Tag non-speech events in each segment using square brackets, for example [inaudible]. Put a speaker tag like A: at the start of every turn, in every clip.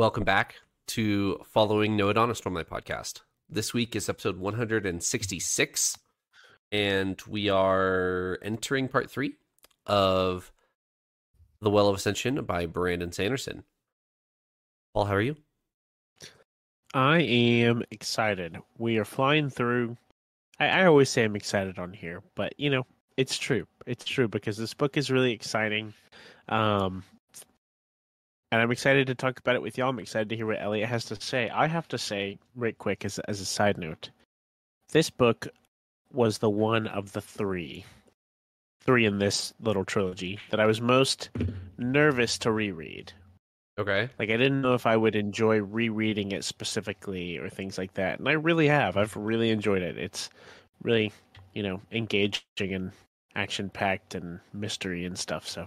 A: Welcome back to Following Nohadon a Stormlight podcast. This week is episode 166, and we are entering part three of The Well of Ascension by Brandon Sanderson. Paul, how are you?
B: I am excited. We are flying through. I, I always say I'm excited on here, but you know, it's true. It's true because this book is really exciting. Um, and I'm excited to talk about it with y'all. I'm excited to hear what Elliot has to say. I have to say, right quick, as as a side note, this book was the one of the three, three in this little trilogy that I was most nervous to reread.
A: Okay.
B: Like I didn't know if I would enjoy rereading it specifically or things like that, and I really have. I've really enjoyed it. It's really, you know, engaging and action packed and mystery and stuff. So,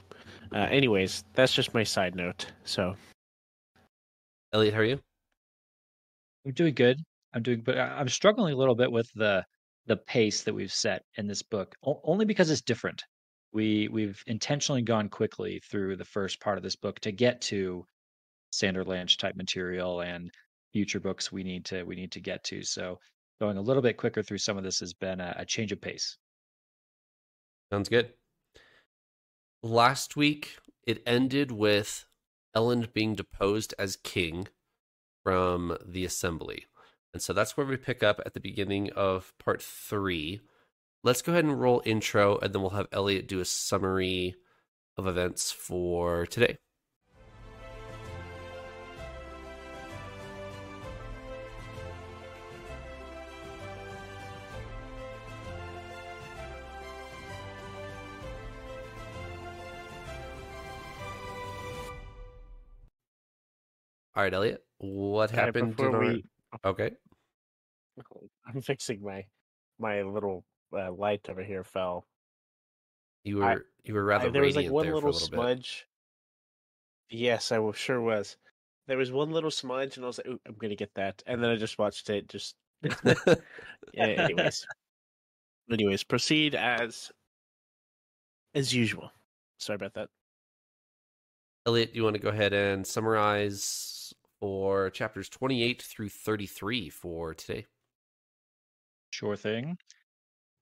B: uh, anyways, that's just my side note. So,
A: Elliot, how are you?
C: I'm doing good. I'm doing, but I- I'm struggling a little bit with the the pace that we've set in this book, o- only because it's different. We we've intentionally gone quickly through the first part of this book to get to Sanderlanche type material and future books we need to we need to get to. So going a little bit quicker through some of this has been a, a change of pace.
A: Sounds good. Last week, it ended with Elend being deposed as king from the assembly. And so that's where we pick up at the beginning of part three. Let's go ahead and roll intro, and then we'll have Elliot do a summary of events for today. All right, Elliot, what
B: Okay,
A: happened?
B: before
A: our-
B: we-
A: Okay.
B: I'm fixing my my little uh, light over here fell.
A: You were
B: I-
A: you were rather
B: I, there was like one
A: there for a
B: little
A: little bit.
B: smudge. Yes, I was, sure was. There was one little smudge, and I was like, Ooh, "I'm gonna get that," and then I just watched it. Just [laughs] [laughs] yeah, anyways, anyways, proceed as as usual. Sorry about that.
A: Elliot, you want to go ahead and summarize for chapters 28 through 33 for today?
C: Sure thing.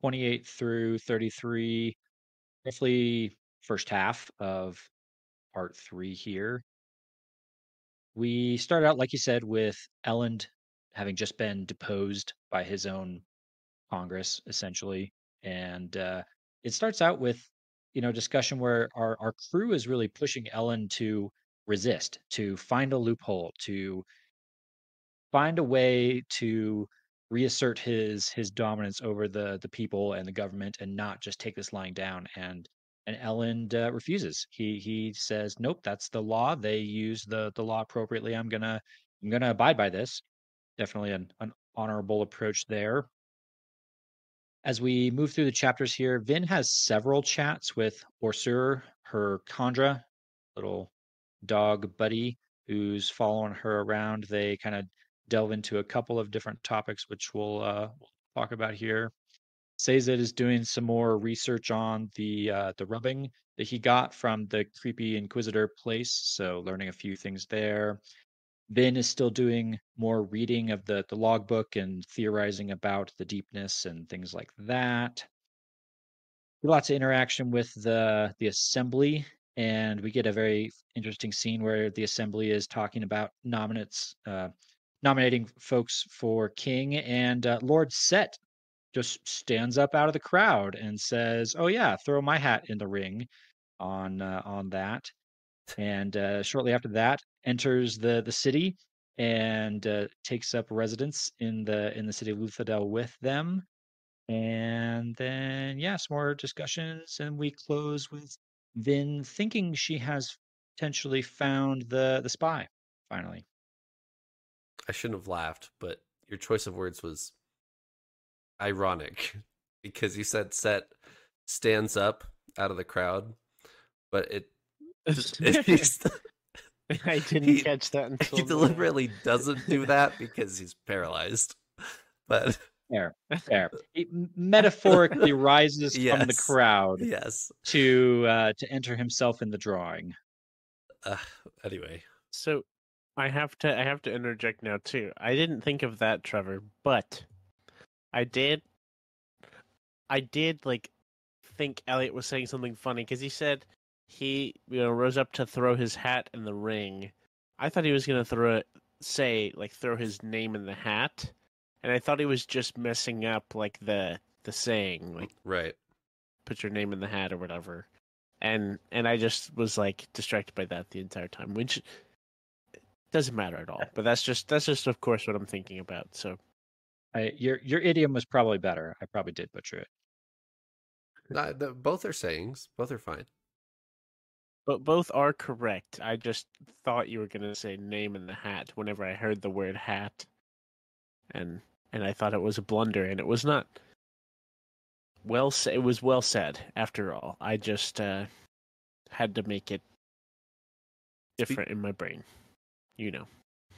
C: 28 through 33, roughly first half of part three here. We start out, like you said, with Elend having just been deposed by his own Congress, essentially. And uh, it starts out with, you know, discussion where our, our crew is really pushing Elend to resist, to find a loophole, to find a way to reassert his his dominance over the the people and the government and not just take this lying down and and Elend uh, refuses. He he says, "Nope, that's the law. They use the the law appropriately. I'm gonna I'm gonna abide by this." Definitely an, an honorable approach there. As we move through the chapters here, Vin has several chats with OreSeur, her kandra, little dog buddy, who's following her around. They kind of delve into a couple of different topics, which we'll, uh, talk about here. Sazed is doing some more research on the uh, the rubbing that he got from the creepy Inquisitor place, so learning a few things there. Vin is still doing more reading of the the logbook and theorizing about the deepness and things like that. Lots of interaction with the the assembly, and we get a very interesting scene where the assembly is talking about nominates, uh, nominating folks for king, and uh, Lord Cett just stands up out of the crowd and says, "Oh yeah, throw my hat in the ring on uh, on that." And uh, shortly after that, enters the the city and uh, takes up residence in the in the city of Luthadel with them. And then yeah, some more discussions, and we close with Vin thinking she has potentially found the the spy. Finally,
A: I shouldn't have laughed, but your choice of words was ironic [laughs] because you said Cett stands up out of the crowd, but it, [laughs] [laughs]
B: I didn't
A: He-
B: catch that until
A: he deliberately doesn't do that because he's paralyzed. But
C: fair, [laughs] fair. He m- metaphorically rises from the crowd
A: yes.
C: to uh, to enter himself in the drawing.
A: Uh, anyway,
B: So I have to I have to interject now too. I didn't think of that, Trevor, but I did I did like think Elliot was saying something funny because he said he you know rose up to throw his hat in the ring. I thought he was gonna throw it say like throw his name in the hat. And I thought he was just messing up like the the saying, like
A: Right.
B: put your name in the hat or whatever. And and I just was like distracted by that the entire time, which doesn't matter at all. But that's just that's just of course what I'm thinking about. So
C: I, your your idiom was probably better. I probably did butcher it.
A: The, both are sayings. Both are fine.
B: but both are correct. I just thought you were gonna say name in the hat whenever I heard the word hat. And and I thought it was a blunder and it was not. Well it was well said after all. I just uh had to make it different in my brain. You know.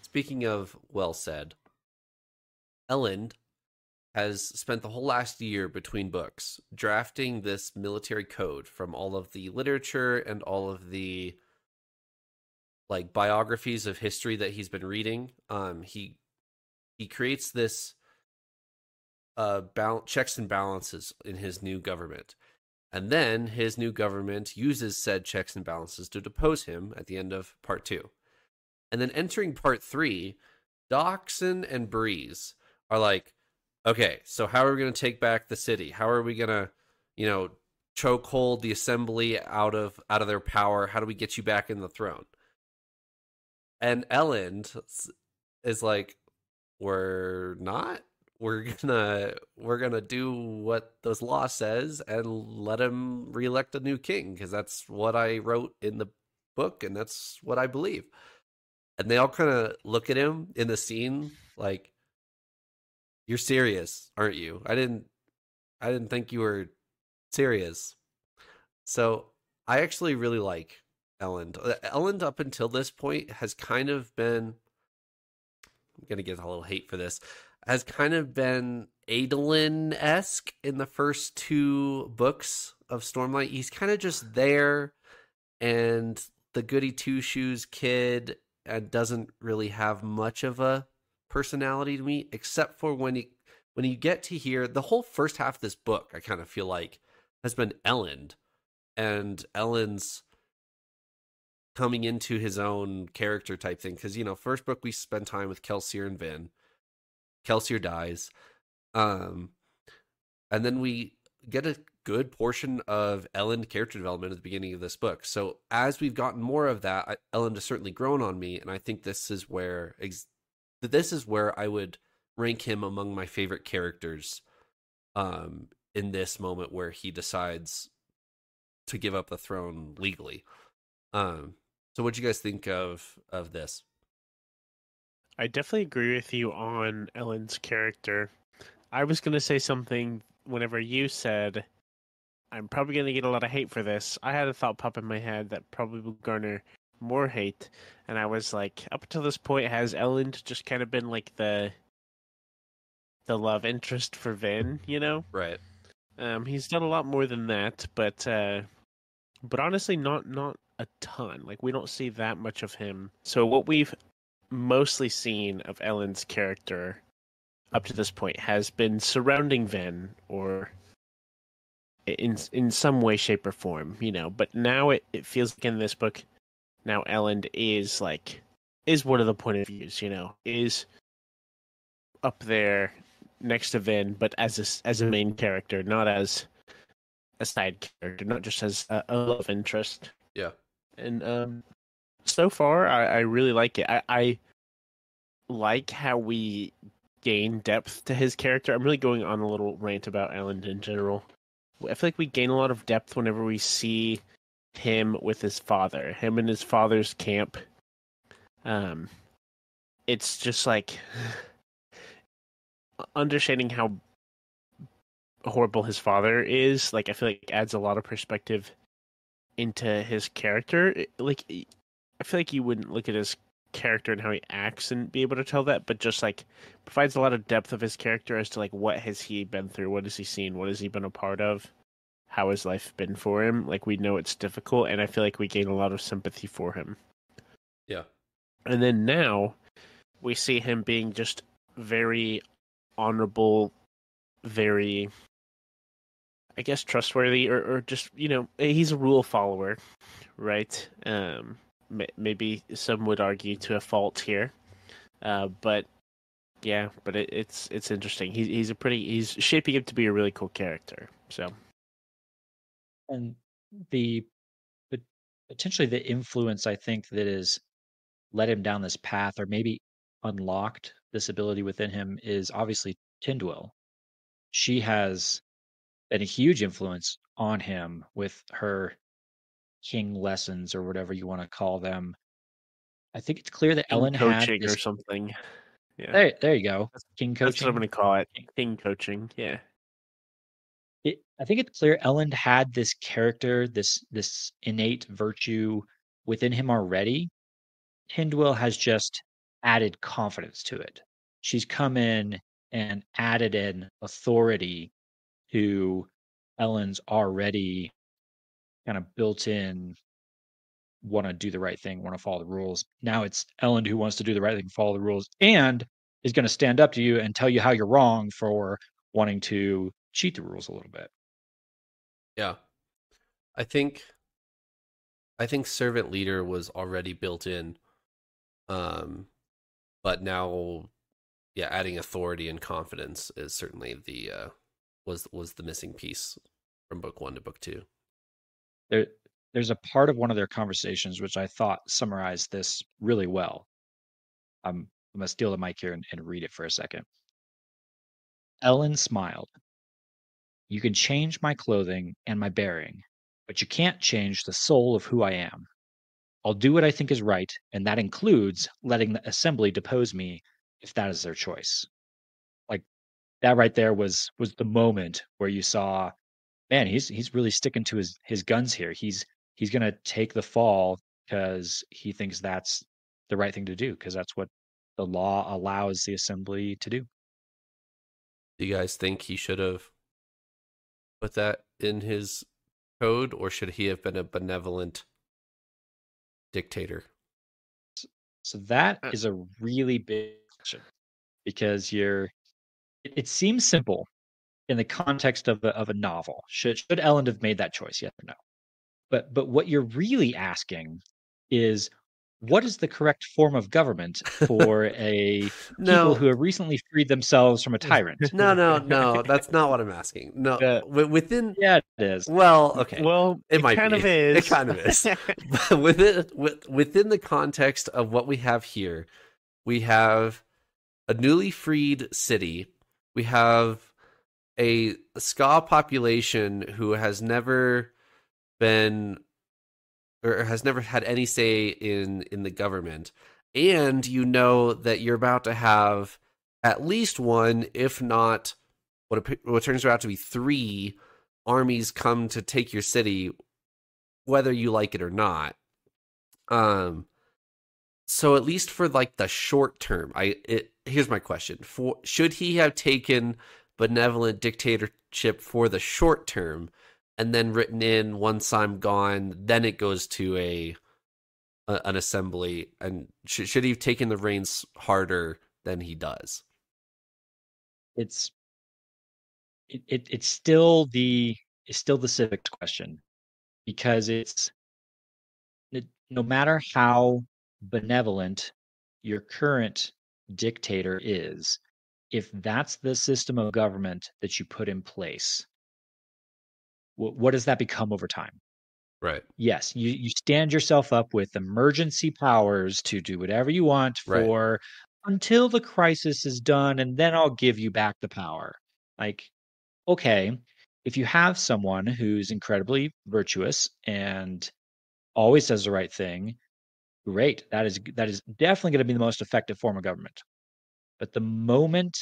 A: Speaking of well said, Elend has spent the whole last year between books drafting this military code from all of the literature and all of the like biographies of history that he's been reading. Um, he he creates this uh bal- checks and balances in his new government. And then his new government uses said checks and balances to depose him at the end of part two. And then entering part three, Dockson and Breeze are like, okay, so how are we going to take back the city? How are we going to, you know, choke hold the assembly out of out of their power? How do we get you back in the throne? And Elend is like, we're not. We're gonna we're gonna do what this law says and let him reelect a new king because that's what I wrote in the book and that's what I believe. And they all kind of look at him in the scene like you're serious aren't you? I didn't i didn't think you were serious. So i actually really like Elend Uh, Elend up until this point has kind of been i'm gonna get a little hate for this has kind of been adolin-esque in the first two books of stormlight he's kind of just there and the goody two shoes kid and doesn't really have much of a personality to me, except for when you when you get to hear the whole first half of this book. I kind of feel like has been Elend and Elend's coming into his own character type thing. Because you know, first book we spend time with Kelsier and Vin. Kelsier dies, um, and then we get a good portion of Elend character development at the beginning of this book. So as we've gotten more of that, I, Elend has certainly grown on me, and I think this is where ex- this is where I would rank him among my favorite characters. Um, in this moment where he decides to give up the throne legally. Um, so what do you guys think of of this?
B: I definitely agree with you on Elend's character. I was going to say something whenever you said, I'm probably going to get a lot of hate for this. I had a thought pop in my head that probably will garner more hate. And I was like, up until this point, has Elend just kind of been like the the love interest for Vin, you know?
A: Right.
B: Um, he's done a lot more than that, but uh, but honestly, not not a ton. Like we don't see that much of him. So what we've mostly seen of Elend's character up to this point has been surrounding Vin, or in in some way, shape, or form, you know. But now it, it feels like in this book, now Elend is like is one of the point of views, you know, is up there next to Vin, but as a, as a main character, not as a side character, not just as a, a love interest.
A: Yeah.
B: And um, so far, I, I really like it. I, I like how we gain depth to his character. I'm really going on a little rant about Elend in general. I feel like we gain a lot of depth whenever we see him with his father, him in his father's camp. Um, it's just like [sighs] understanding how horrible his father is. Like, I feel like adds a lot of perspective into his character. Like, I feel like you wouldn't look at his character and how he acts and be able to tell that, but just like provides a lot of depth of his character as to like what has he been through, what has he seen, what has he been a part of, how has life been for him. Like we know it's difficult, and I feel like we gain a lot of sympathy for him.
A: Yeah.
B: And then now we see him being just very honorable, very, I guess, trustworthy, or, or just, you know, he's a rule follower, right? Um, maybe some would argue to a fault here. Uh, but yeah, but it, it's it's interesting. He's he's a pretty he's shaping up to be a really cool character. So,
C: and the but potentially the influence I think that is led him down this path, or maybe unlocked this ability within him, is obviously Tindwyl. She has been a huge influence on him with her king lessons or whatever you want to call them. I think it's clear that
B: king
C: Elend
B: coaching
C: had
B: this... or something.
C: Yeah. There, there you go. King coaching.
B: That's what I'm going to call it. King coaching. Yeah.
C: It, I think it's clear Elend had this character, this this innate virtue within him already. Tindwyl has just added confidence to it. She's come in and added an authority to Elend's already kind of built in want to do the right thing, want to follow the rules. Now it's Elend who wants to do the right thing, follow the rules, and is going to stand up to you and tell you how you're wrong for wanting to cheat the rules a little bit.
A: Yeah. I think I think servant leader was already built in. Um but now yeah, adding authority and confidence is certainly the uh was was the missing piece from book 1 to book 2.
C: There there's a part of one of their conversations which I thought summarized this really well. I'm, to steal the mic here and, and read it for a second. Elend smiled. You can change my clothing and my bearing, but you can't change the soul of who I am. I'll do what I think is right, and that includes letting the assembly depose me if that is their choice. Like that right there was was the moment where you saw, man, he's he's really sticking to his his guns here. He's he's going to take the fall because he thinks that's the right thing to do because that's what the law allows the assembly to do.
A: Do you guys think he should have put that in his code or should he have been a benevolent dictator?
C: So that uh a really big question because you're it seems simple in the context of a, of a novel. Should should Elend have made that choice? Yes or no? But but what you're really asking is what is the correct form of government for a [laughs] no. people who have recently freed themselves from a tyrant? [laughs]
A: No, no, no. [laughs] That's not what I'm asking. No, uh, within
C: yeah, it is.
A: Well, okay.
B: Well, it, it might kind
A: be.
B: of is.
A: It kind of is. within within the context of what we have here, we have a newly freed city. We have a skaa population who has never been or has never had any say in in the government. And you know that you're about to have at least one if not what what turns out to be three armies come to take your city whether you like it or not. Um so at least for like the short term i it, here's my question. For should he have taken benevolent dictatorship for the short term and then written in once I'm gone. Then it goes to a, a an assembly, and sh- should he have taken the reins harder than he does?
C: It's it, it it's still the it's still the civics question because it's it, no matter how benevolent your current dictator is if that's the system of government that you put in place what does that become over time?
A: Right.
C: Yes, you you stand yourself up with emergency powers to do whatever you want for right. until the crisis is done, and then I'll give you back the power. Like, okay, if you have someone who's incredibly virtuous and always does the right thing, great. That is that is definitely going to be the most effective form of government. But the moment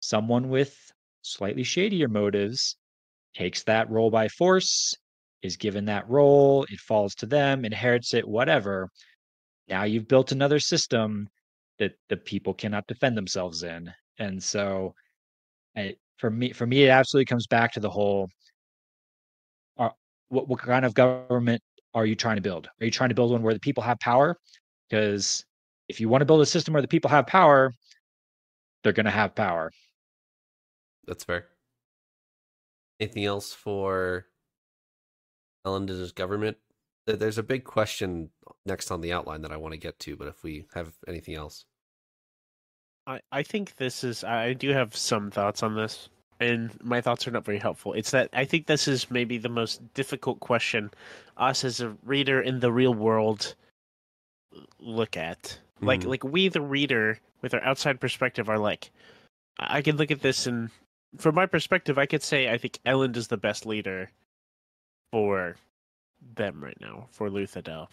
C: someone with slightly shadier motives takes that role by force, is given that role, it falls to them, inherits it, whatever. Now you've built another system that the people cannot defend themselves in. And so I, for me for me it absolutely comes back to the whole are, uh, what, what kind of government are you trying to build? Are you trying to build one where the people have power? Because if you want to build a system where the people have power, they're going to have power.
A: That's fair. Anything else for Elendil's government? There's a big question next on the outline that I want to get to, but if we have anything else.
B: I, I think this is I do have some thoughts on this and my thoughts are not very helpful. It's that I think this is maybe the most difficult question us as a reader in the real world look at. Like
A: Mhm.
B: like we the reader with our outside perspective are like I can look at this and from my perspective I could say I think Elend is the best leader for them right now, for Luthadel.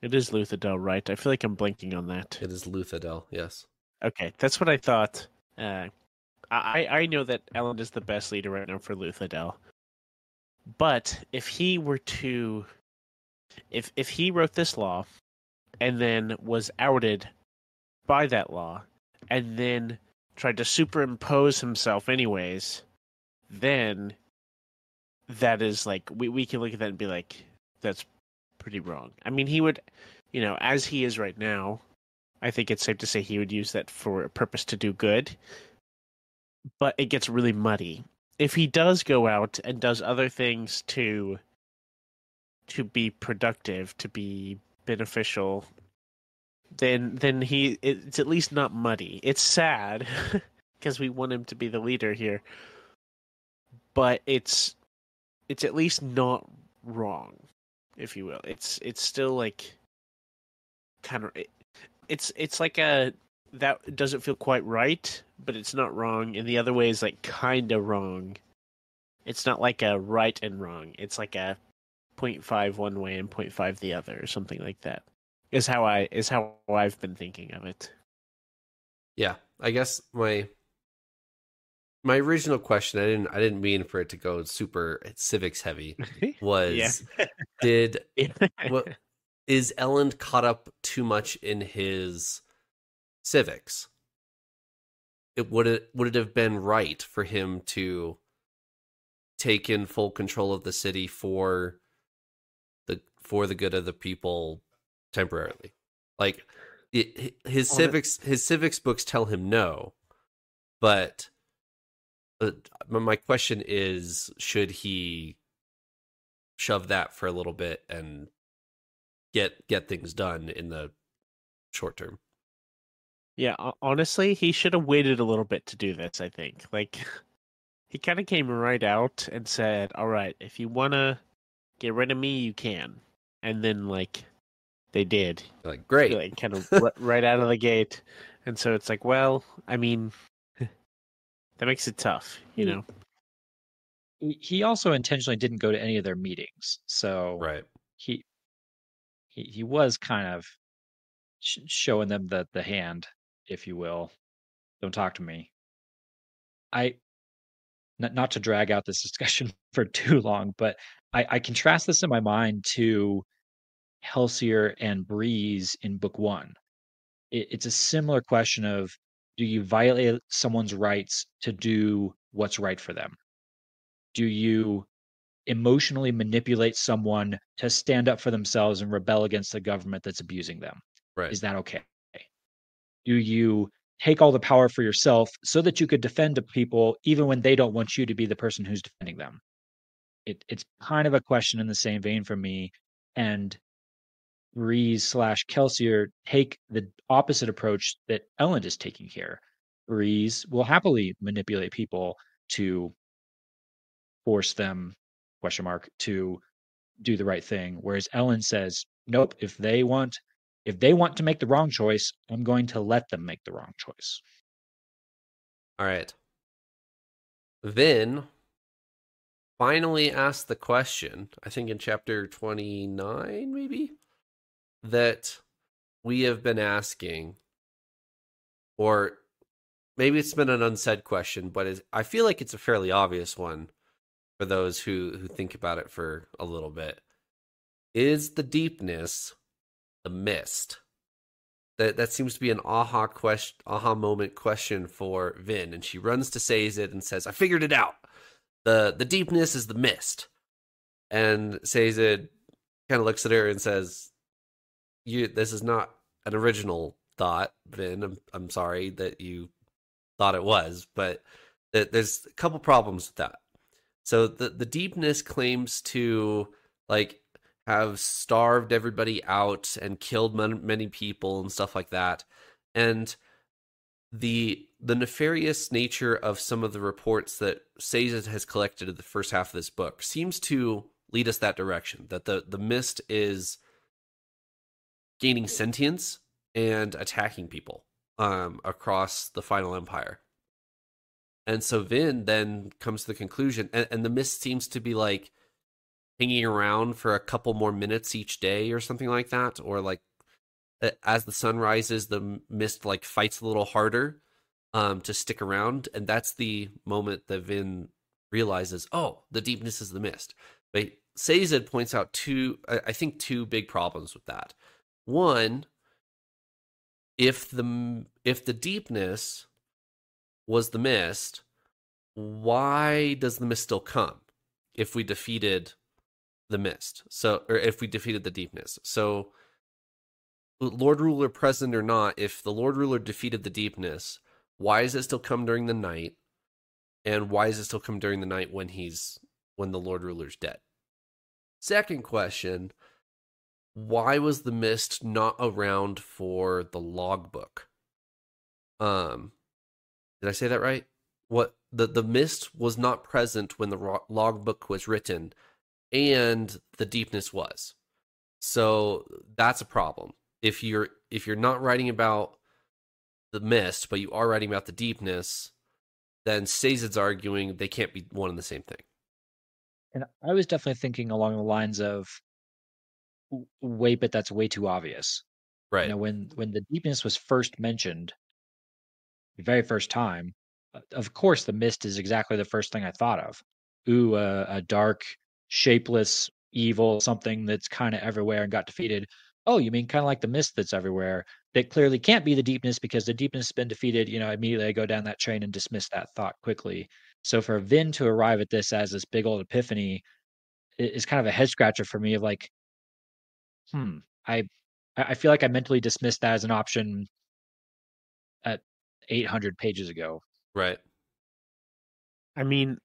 B: It is Luthadel, right? I feel like I'm blanking on that.
A: It is Luthadel, yes.
B: Okay, that's what I thought. Uh, I I know that Elend is the best leader right now for Luthadel. But if he were to, if if he wrote this law, and then was outed by that law, and then tried to superimpose himself anyways, then that is like we we can look at that and be like, that's pretty wrong. I mean, he would, you know, as he is right now, I think it's safe to say he would use that for a purpose to do good. But it gets really muddy. If he does go out and does other things to to be productive, to be beneficial, then then he it's at least not muddy. It's sad [laughs] because we want him to be the leader here. But it's it's at least not wrong, if you will. It's it's still like kind of it's it's like a that doesn't feel quite right, but it's not wrong. And the other way is like kind of wrong. It's not like a right and wrong. It's like a 0.5 one way and 0.5 the other, or something like that. Is how I is how I've been thinking of it.
A: Yeah, I guess my my original question I didn't I didn't mean for it to go super civics heavy [laughs] was [laughs] did what is Elend caught up too much in his civics? It would it would it have been right for him to take in full control of the city for for the good of the people temporarily? Like it, his civics his civics books tell him no, but uh, my question is should he shove that for a little bit and get get things done in the short term.
B: Yeah, honestly, he should have waited a little bit to do this, I think. Like [laughs] he kind of came right out and said, "All right, if you want to get rid of me, you can." And then like they did.
A: Like, great.
B: Like kind of [laughs] right out of the gate. And so it's like, well, I mean, [laughs] that makes it tough, you
C: Hmm.
B: know.
C: He- He also intentionally didn't go to any of their meetings, so
A: Right.
C: he he he was kind of sh- showing them the the hand, if you will. Don't talk to me. I not not to drag out this [laughs] discussion for too long, but I, I contrast this in my mind to Kelsier and Breeze in book one. It, it's a similar question of do you violate someone's rights to do what's right for them? Do you emotionally manipulate someone to stand up for themselves and rebel against the government that's abusing them?
A: Right.
C: Is that okay? Do you take all the power for yourself so that you could defend the people even when they don't want you to be the person who's defending them? It, it's kind of a question in the same vein for me. And Breeze slash Kelsier take the opposite approach that Elend is taking here. Breeze will happily manipulate people to force them question mark to do the right thing whereas Elend says nope if they want if they want to make the wrong choice i'm going to let them make the wrong choice
A: All right. Vin finally asked the question, I think in chapter 29, maybe, that we have been asking, or maybe it's been an unsaid question, but it's, I feel like it's a fairly obvious one for those who, who think about it for a little bit. Is the deepness the mist? that that seems to be an aha question aha moment question for Vin and she runs to Sazed and says I figured it out the the deepness is the mist and Sazed kind of looks at her and says you this is not an original thought, Vin. I'm, I'm sorry that you thought it was, but th- there's a couple problems with that. So the the deepness claims to like have starved everybody out and killed mon- many people and stuff like that, and the the nefarious nature of some of the reports that Sazed has collected in the first half of this book seems to lead us that direction. That the the mist is gaining sentience and attacking people um, across the final empire. And so Vin then comes to the conclusion, and, and the mist seems to be like hanging around for a couple more minutes each day or something like that, or like as the sun rises, the mist like fights a little harder um, to stick around, and that's the moment that Vin realizes, oh, the deepness is the mist. But Sazed points out two, I think, two big problems with that. One, if the if the deepness was the mist, why does the mist still come? If we defeated the mist, so or if we defeated the deepness, so Lord Ruler present or not, if the Lord Ruler defeated the deepness, why does it still come during the night? And why does it still come during the night when he's when the Lord Ruler's dead? Second question, why was the mist not around for the logbook? Um did I say that right? What the the mist was not present when the logbook was written and the deepness was. So that's a problem if you're if you're not writing about the mist, but you are writing about the deepness, then Sazed's arguing they can't be one and the same thing.
C: And I was definitely thinking along the lines of, wait, but that's way too obvious.
A: Right.
C: You know, when when the deepness was first mentioned, the very first time, uh, of course, the mist is exactly the first thing I thought of. Ooh, uh, a dark, shapeless evil, something that's kind of everywhere and got defeated. Oh, you mean kind of like the mist that's everywhere that clearly can't be the deepness because the deepness has been defeated. You know, immediately I go down that train and dismiss that thought quickly. So for Vin to arrive at this as this big old epiphany is kind of a head scratcher for me of like, hmm, I I feel like I mentally dismissed that as an option at 800 pages ago.
A: Right.
B: I mean,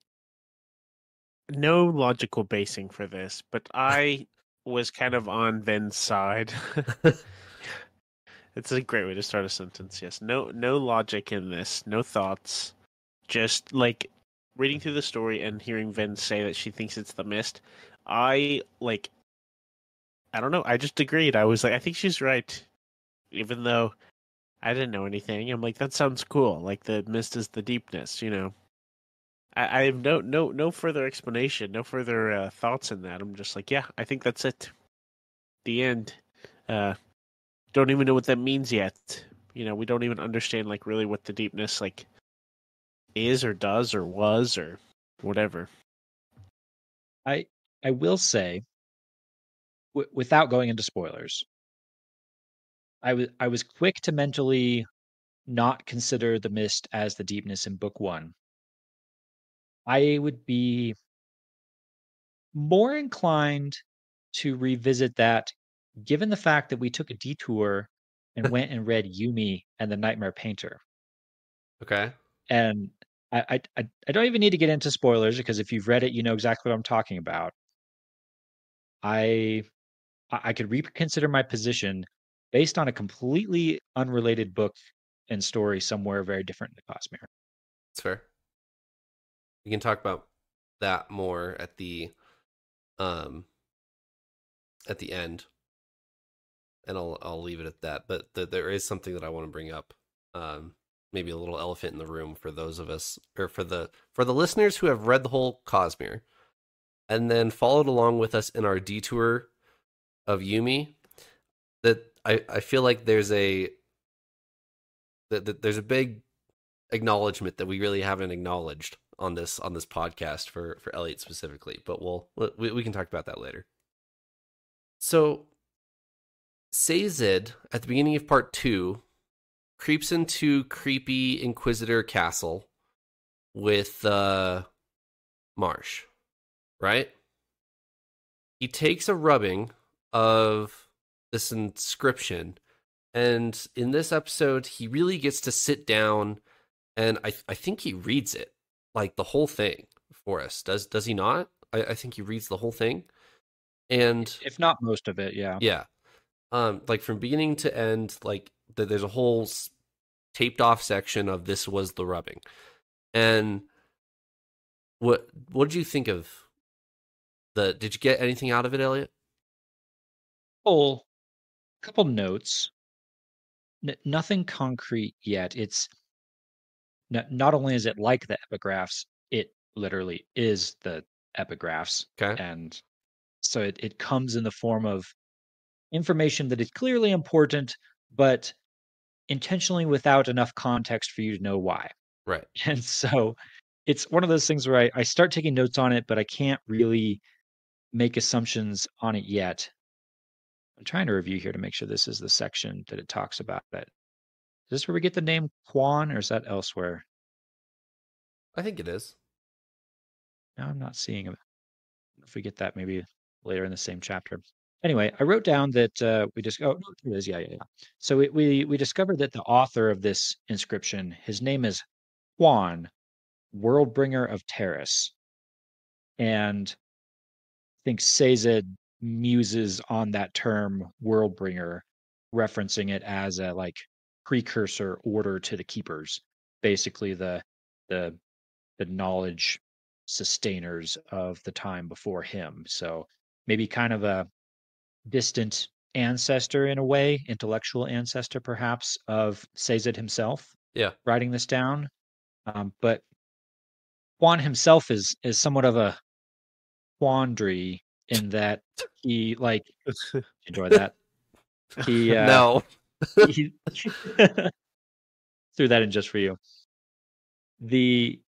B: no logical basing for this, but I was kind of on Vin's side. [laughs] [laughs] it's a great way to start a sentence. Yes, no, no logic in this, no thoughts. Just like reading through the story and hearing Vin say that she thinks it's the mist. I like. I don't know. I just agreed. I was like, I think she's right, even though I didn't know anything. I'm like, that sounds cool. Like the mist is the deepness, you know. I, I have no no no further explanation, no further uh, thoughts in that. I'm just like, yeah, I think that's it. The end. Uh, don't even know what that means yet. You know, we don't even understand like really what the deepness like is or does or was or whatever.
C: I I will say, w- without going into spoilers, I was I was quick to mentally not consider the mist as the deepness in book one I would be more inclined to revisit that given the fact that we took a detour and [laughs] went and read Yumi and the Nightmare Painter.
A: Okay.
C: And I, I I don't even need to get into spoilers because if you've read it, you know exactly what I'm talking about. I I could reconsider my position based on a completely unrelated book and story somewhere very different in the Cosmere.
A: That's fair we can talk about that more at the um at the end and I'll I'll leave it at that. But the, there is something that I want to bring up. Um, maybe a little elephant in the room for those of us, or for the for the listeners who have read the whole Cosmere, and then followed along with us in our detour of Yumi. That I I feel like there's a that, that there's a big acknowledgement that we really haven't acknowledged on this on this podcast for for Elliot specifically, but we'll we, we can talk about that later. So Sazed at the beginning of part 2 creeps into creepy Inquisitor castle with uh Marsh, right? He takes a rubbing of this inscription And in this episode, he really gets to sit down and I I think he reads it like the whole thing for us. Does does he not? I, I think he reads the whole thing. And
C: If not most of it, yeah.
A: yeah. Um, like from beginning to end, like th- there's a whole taped off section of this was the rubbing. And what what did you think of the did you get anything out of it, Elliot?
C: Couple, couple notes. N- nothing concrete yet. It's n- not only is it like the epigraphs, it literally is the epigraphs.
A: Okay.
C: and so it, it comes in the form of information that is clearly important but intentionally without enough context for you to know why
A: Right. [laughs]
C: and so it's one of those things where I, I start taking notes on it but i can't really make assumptions on it yet i'm trying to review here to make sure this is the section that it talks about it is this where we get the name Kwaan or is that elsewhere
A: I think it is.
C: No, I'm not seeing it. If we get that maybe later in the same chapter. Anyway, I wrote down that uh, we just oh no, it is. Yeah, yeah, yeah. So we, we we discovered that the author of this inscription, his name is Kwaan, Worldbringer of Terris, and I think Sazed muses on that term Worldbringer, referencing it as a like precursor order to the keepers, basically the the the knowledge sustainers of the time before him. So maybe kind of a distant ancestor in a way, intellectual ancestor perhaps of Sazed himself.
A: Yeah.
C: Writing this down. Um, but Kwaan himself is is somewhat of a quandary in that he like [laughs] enjoy that. He uh,
A: no.
C: he [laughs] [laughs] threw that in just for you. The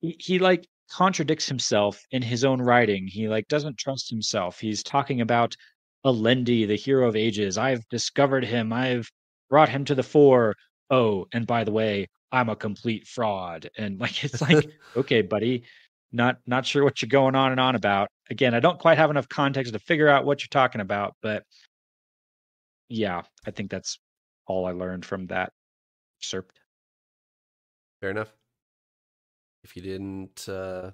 C: he, he like contradicts himself in his own writing. He like doesn't trust himself. He's talking about Alendi, the hero of ages. I've discovered him. I've brought him to the fore. Oh, and by the way, I'm a complete fraud. And like it's like, okay, buddy, not not sure what you're going on and on about. Again, I don't quite have enough context to figure out what you're talking about, but yeah, I think that's all I learned from that excerpt.
A: Fair enough. If you didn't, uh,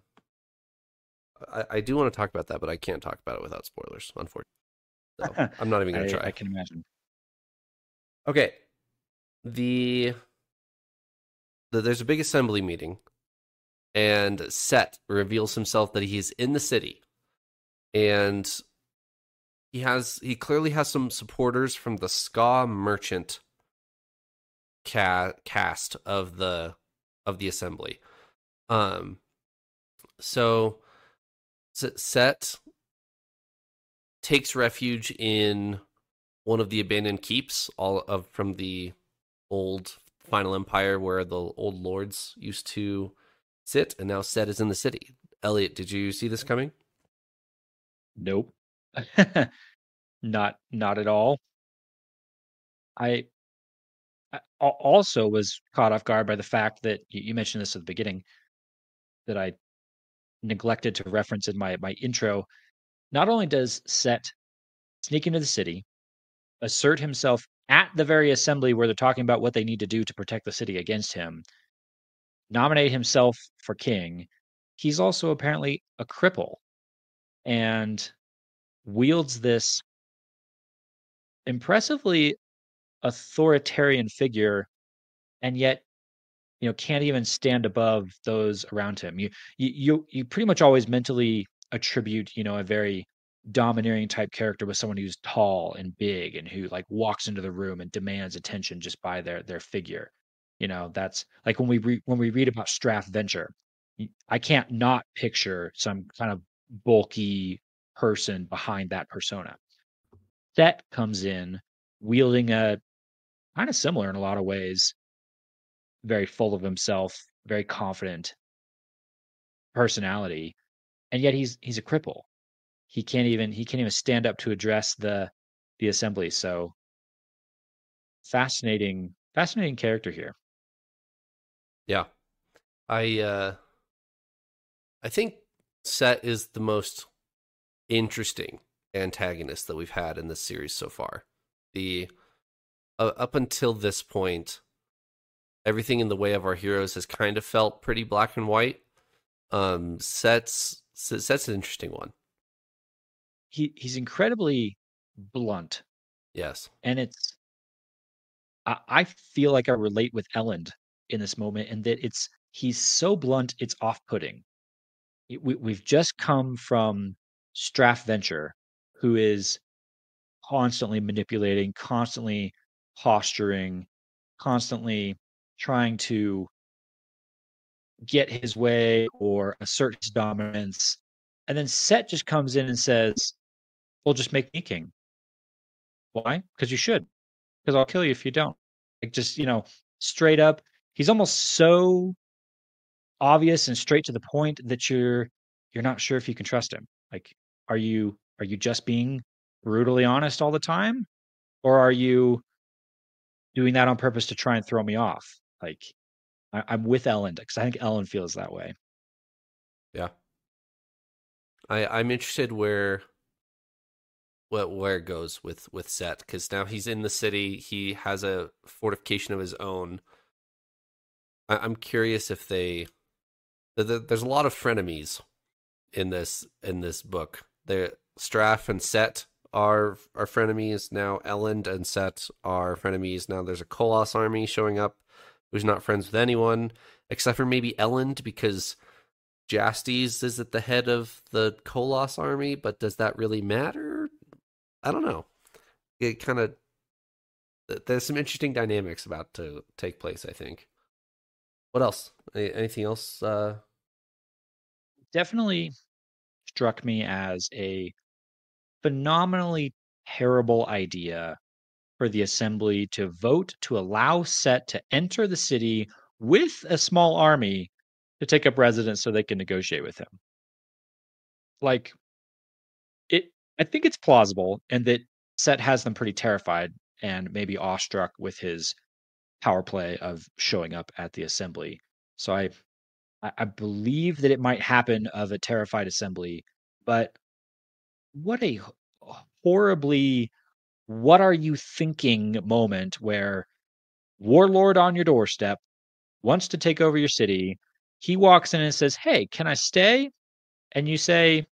A: I, I do want to talk about that, but I can't talk about it without spoilers, unfortunately. So [laughs] I'm not even going to try.
C: I can imagine.
A: Okay. The, the there's a big assembly meeting, and Cett reveals himself that he's in the city, and he has he clearly has some supporters from the Skaa Merchant ca- cast of the of the assembly. Um, so Cett takes refuge in one of the abandoned keeps, all of from the old Final Empire, where the old lords used to sit, and now Cett is in the city. Elliot, did you see this coming?
C: Nope. [laughs] not not at all. I, I also was caught off guard by the fact that you, mentioned this at the beginning that I neglected to reference in my my intro. Not only does Cett sneak into the city, assert himself at the very assembly where they're talking about what they need to do to protect the city against him, nominate himself for king, he's also apparently a cripple and wields this impressively authoritarian figure and yet you know can't even stand above those around him. You you you, pretty much always mentally attribute you know a very domineering type character with someone who's tall and big and who like walks into the room and demands attention just by their their figure. You know that's like when we re- when we read about Straff Venture i can't not picture some kind of bulky person behind that persona Cett comes in wielding a kind of similar in a lot of ways, very full of himself, very confident personality, and yet he's he's a cripple. He can't even he can't even stand up to address the the assembly. So fascinating, fascinating character here.
A: Yeah. I uh I think Cett is the most interesting antagonist that we've had in this series so far. The uh, up until this point, everything in the way of our heroes has kind of felt pretty black and white. Um, Cett's Cett's an interesting one.
C: He he's incredibly blunt,
A: Yes.
C: and it's. I, I feel like I relate with Elend in this moment, and that it's he's so blunt, it's off-putting. Y- We we've just come from Straff Venture, who is constantly manipulating, constantly posturing, constantly trying to get his way or assert his dominance. And then Cett just comes in and says, Well, just make me king. Why? Because you should. Because I'll kill you if you don't. Like just, you know, straight up. He's almost so obvious and straight to the point that you're you're not sure if you can trust him. Like, are you are you just being brutally honest all the time? Or are you doing that on purpose to try and throw me off? Like I, I'm with Elend because I think Elend feels that way.
A: Yeah. I I'm interested where what where it goes with with Cett because now he's in the city. He has a fortification of his own. I, I'm curious if they th- th- there's a lot of frenemies in this in this book. There Straff and Cett are are frenemies now. Elend and Cett are frenemies now. There's a koloss army showing up who's not friends with anyone except for maybe Elend because Jastes is at the head of the koloss army, but does that really matter? I don't know. It kind of there's some interesting dynamics about to take place. I think. What else? Anything else? Uh,
C: Definitely struck me as a phenomenally terrible idea for the assembly to vote to allow Cett to enter the city with a small army to take up residence so they can negotiate with him. Like it I think it's plausible and that Cett has them pretty terrified and maybe awestruck with his power play of showing up at the assembly. So I I I believe that it might happen of a terrified assembly, but what a horribly what are you thinking moment where warlord on your doorstep wants to take over your city. He walks in and says, "Hey, can I stay?" And you say,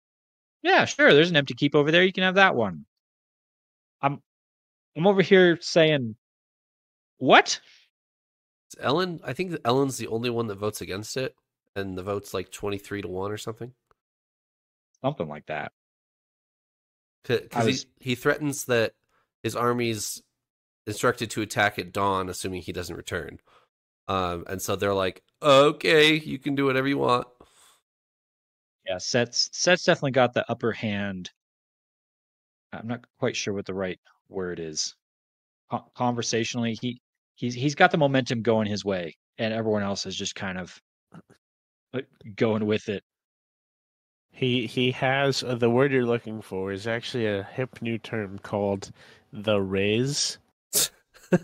C: "Yeah, sure. There's an empty keep over there. You can have that one." I'm I'm over here saying, "What?"
A: Elend, I think Elend's the only one that votes against it, and the vote's like twenty three to one or something.
C: Something like that.
A: Because
C: was-
A: he he threatens that his army's instructed to attack at dawn, assuming he doesn't return. Um, and so they're like, "Okay, you can do whatever you want."
C: Yeah, Cett's Cett's definitely got the upper hand. I'm not quite sure what the right word is. Con- conversationally, he he's he's got the momentum going his way, and everyone else is just kind of going with it.
B: He he has uh, the word you're looking for is actually a hip new term called the Riz. [laughs]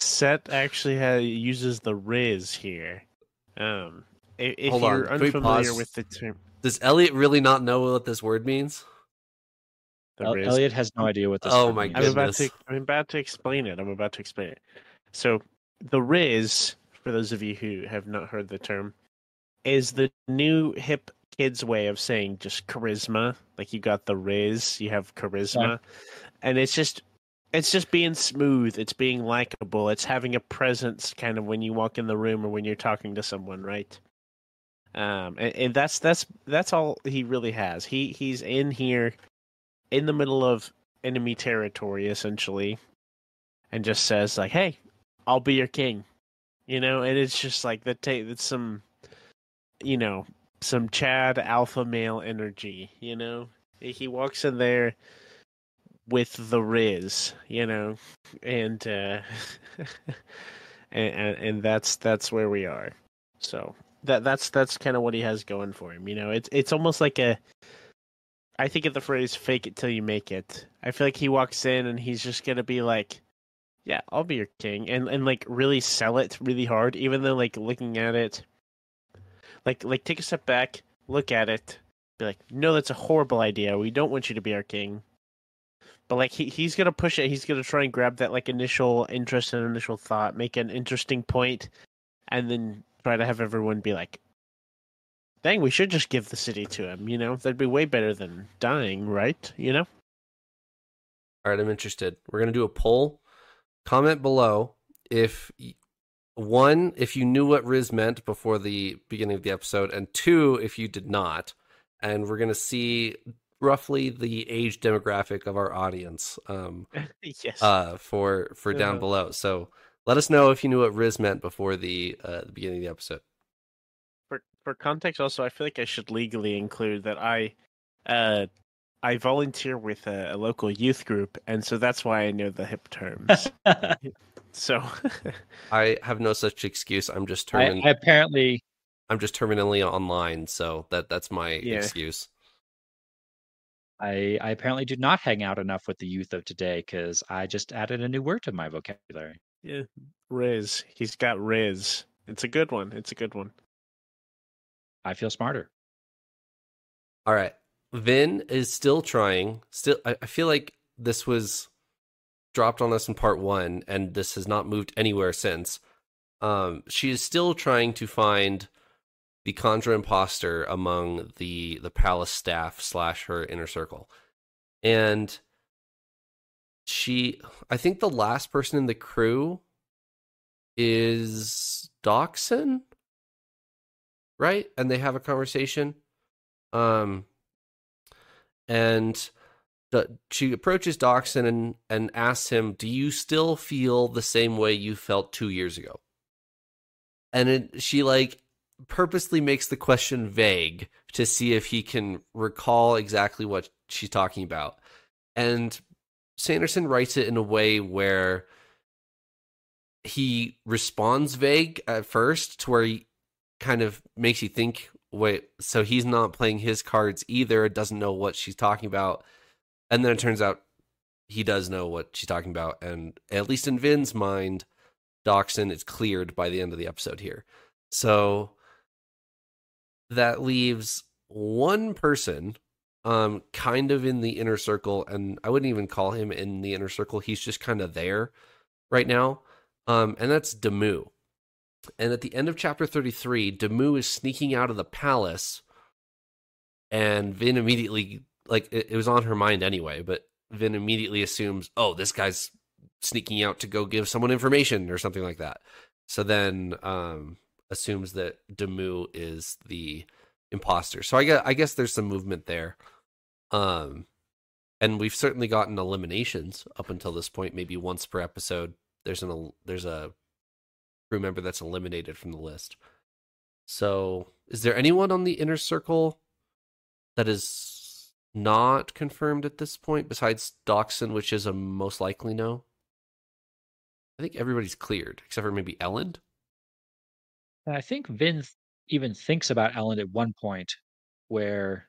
B: Cett actually ha uses the Riz here. Um, i- if
A: Hold
B: you're
A: can we
B: unfamiliar with the term,
A: Does Elliot really not know what this word means?
B: the
C: El-
B: Riz.
C: Elliot has no idea what this.
A: Oh
C: word
A: my
C: means.
B: I'm about
A: goodness.
B: to I'm about to explain it. I'm about to explain it. So the Riz, for those of you who have not heard the term, is the new hip kids way of saying just charisma. Like you got the Riz, you have charisma. And it's just it's just being smooth, it's being likable, it's having a presence kind of when you walk in the room or when you're talking to someone, right? Um and, and that's that's that's all he really has. He he's in here in the middle of enemy territory essentially and just says like hey i'll be your king you know and it's just like that take that's some you know some chad alpha male energy you know? He walks in there with the riz you know? And uh [laughs] and, and and that's that's where we are. So that that's that's kind of what he has going for him you know? It's it's almost like a I think of the phrase "fake it till you make it." I feel like he walks in and he's just gonna be like, "Yeah, I'll be your king," and and like really sell it really hard, even though like looking at it, like like take a step back, look at it, be like, "No, that's a horrible idea. We don't want you to be our king." but like he, he's gonna push it. He's gonna try and grab that like initial interest and initial thought, make an interesting point, and then try to have everyone be like, "Dang, we should just give the city to him." You know, that'd be way better than dying, right? You know.
A: All right, I'm interested. We're gonna do a poll. Comment below if one if you knew what Riz meant before the beginning of the episode, and two if you did not. And we're gonna see roughly the age demographic of our audience um, [laughs]
B: yes.
A: uh, for for down
B: Uh.
A: below. So let us know if you knew what Riz meant before the uh, the beginning of the episode.
B: for for context, also, I feel like I should legally include that I, uh, I volunteer with a, a local youth group, and so that's why I know the hip terms. [laughs] so, [laughs]
A: I have no such excuse. I'm just
C: I, I apparently
A: I'm just terminally online, so that that's my
B: Yeah.
A: excuse.
C: I, I apparently do not hang out enough with the youth of today because I just added a new word to my vocabulary.
B: yeah, Riz, he's got Riz. It's a good one. It's a good one.
C: I feel smarter.
A: All right. Vin is still trying. Still I, I feel like this was dropped on us in part 1 and this has not moved anywhere since. Um she is still trying to find the kandra imposter among the the palace staff slash her inner circle. And she I think the last person in the crew is Dockson, right? And they have a conversation. Um, and she approaches Dockson and and asks him, "Do you still feel the same way you felt two years ago?" And it, she like purposely makes the question vague to see if he can recall exactly what she's talking about. And Sanderson writes it in a way where he responds vague at first to where he kind of makes you think wait so he's not playing his cards either doesn't know what she's talking about and then it turns out he does know what she's talking about. And at least in vin's mind Dockson is cleared by the end of the episode here. So that leaves one person um kind of in the inner circle. And i wouldn't even call him in the inner circle. He's just kind of there right now. Um and that's Demoux and at the end of chapter 33 Demoux is sneaking out of the palace. And vin immediately like it, it was on her mind anyway but vin immediately assumes oh this guy's sneaking out to go give someone information or something like that. So then um assumes that Demoux is the imposter. So i guess i guess there's some movement there. Um and we've certainly gotten eliminations up until this point maybe once per episode. There's an there's a crew member that's eliminated from the list. So is there anyone on the inner circle that is not confirmed at this point besides Dockson, which is a most likely no? I think everybody's cleared except for maybe
C: Elend. I think Vin even thinks about Elend at one point where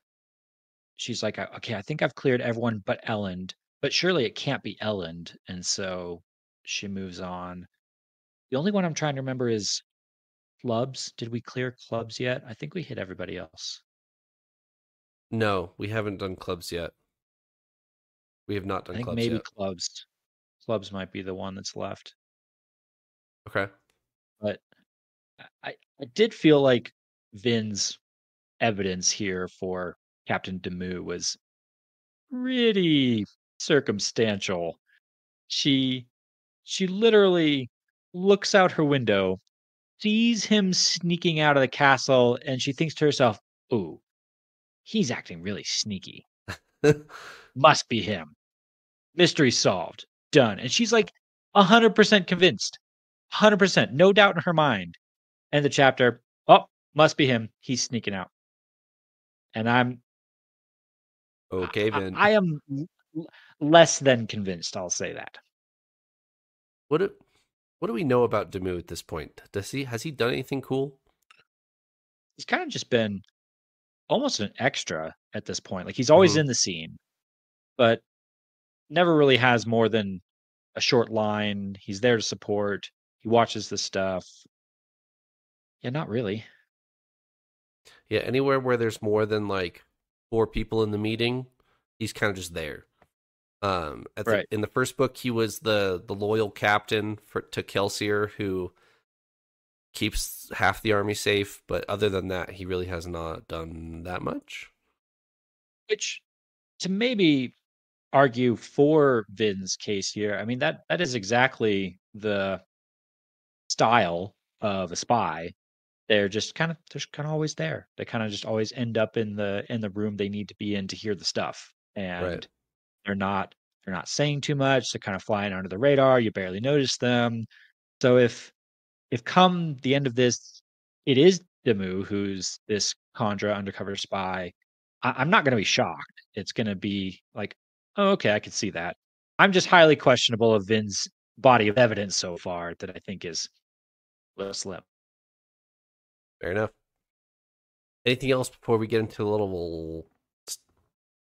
C: she's like, "Uh, okay, I think I've cleared everyone but Elend, but surely it can't be Elend. And so she moves on. The only one I'm trying to remember is clubs. Did we clear clubs yet? I think we hit everybody else.
A: No, we haven't done clubs yet. We have not
C: I
A: done
C: think
A: clubs
C: maybe
A: yet.
C: clubs. Clubs might be the one that's left.
A: Okay.
C: But I, I did feel like Vin's evidence here for Captain Demoux was pretty circumstantial. She she literally looks out her window, sees him sneaking out of the castle, and she thinks to herself, "Ooh, he's acting really sneaky. [laughs] Must be him. Mystery solved. Done." And she's like hundred percent convinced. Hundred percent, no doubt in her mind. And the chapter, oh, must be him. He's sneaking out. And I'm
A: okay,
C: I- I, am less than convinced. I'll say that.
A: what do, what do we know about Demoux at this point? Does he has he done anything cool?
C: He's kind of just been almost an extra at this point. Like he's always
A: Mhm.
C: in the scene, but never really has more than a short line. He's there to support. He watches the stuff. Yeah, not really.
A: Yeah, anywhere where there's more than like four people in the meeting, he's kind of just there. Um, the,
C: Right.
A: in the first book, he was the the loyal captain for to Kelsier who keeps half the army safe, but other than that, he really has not done that much.
C: which to maybe argue for Vin's case here, I mean that that is exactly the style of a spy. They're just kind of they're kind of always there. They kind of just always end up in the in the room they need to be in to hear the stuff, and
A: Right.
C: they're not they're not saying too much. They're kind of flying under the radar. You barely notice them. So if if come the end of this, it is Demoux who's this kandra undercover spy. I, I'm not going to be shocked. It's going to be like, oh, okay, I can see that. I'm just highly questionable of Vin's body of evidence so far that I think is a little slim.
A: Fair enough. Anything else before we get into a little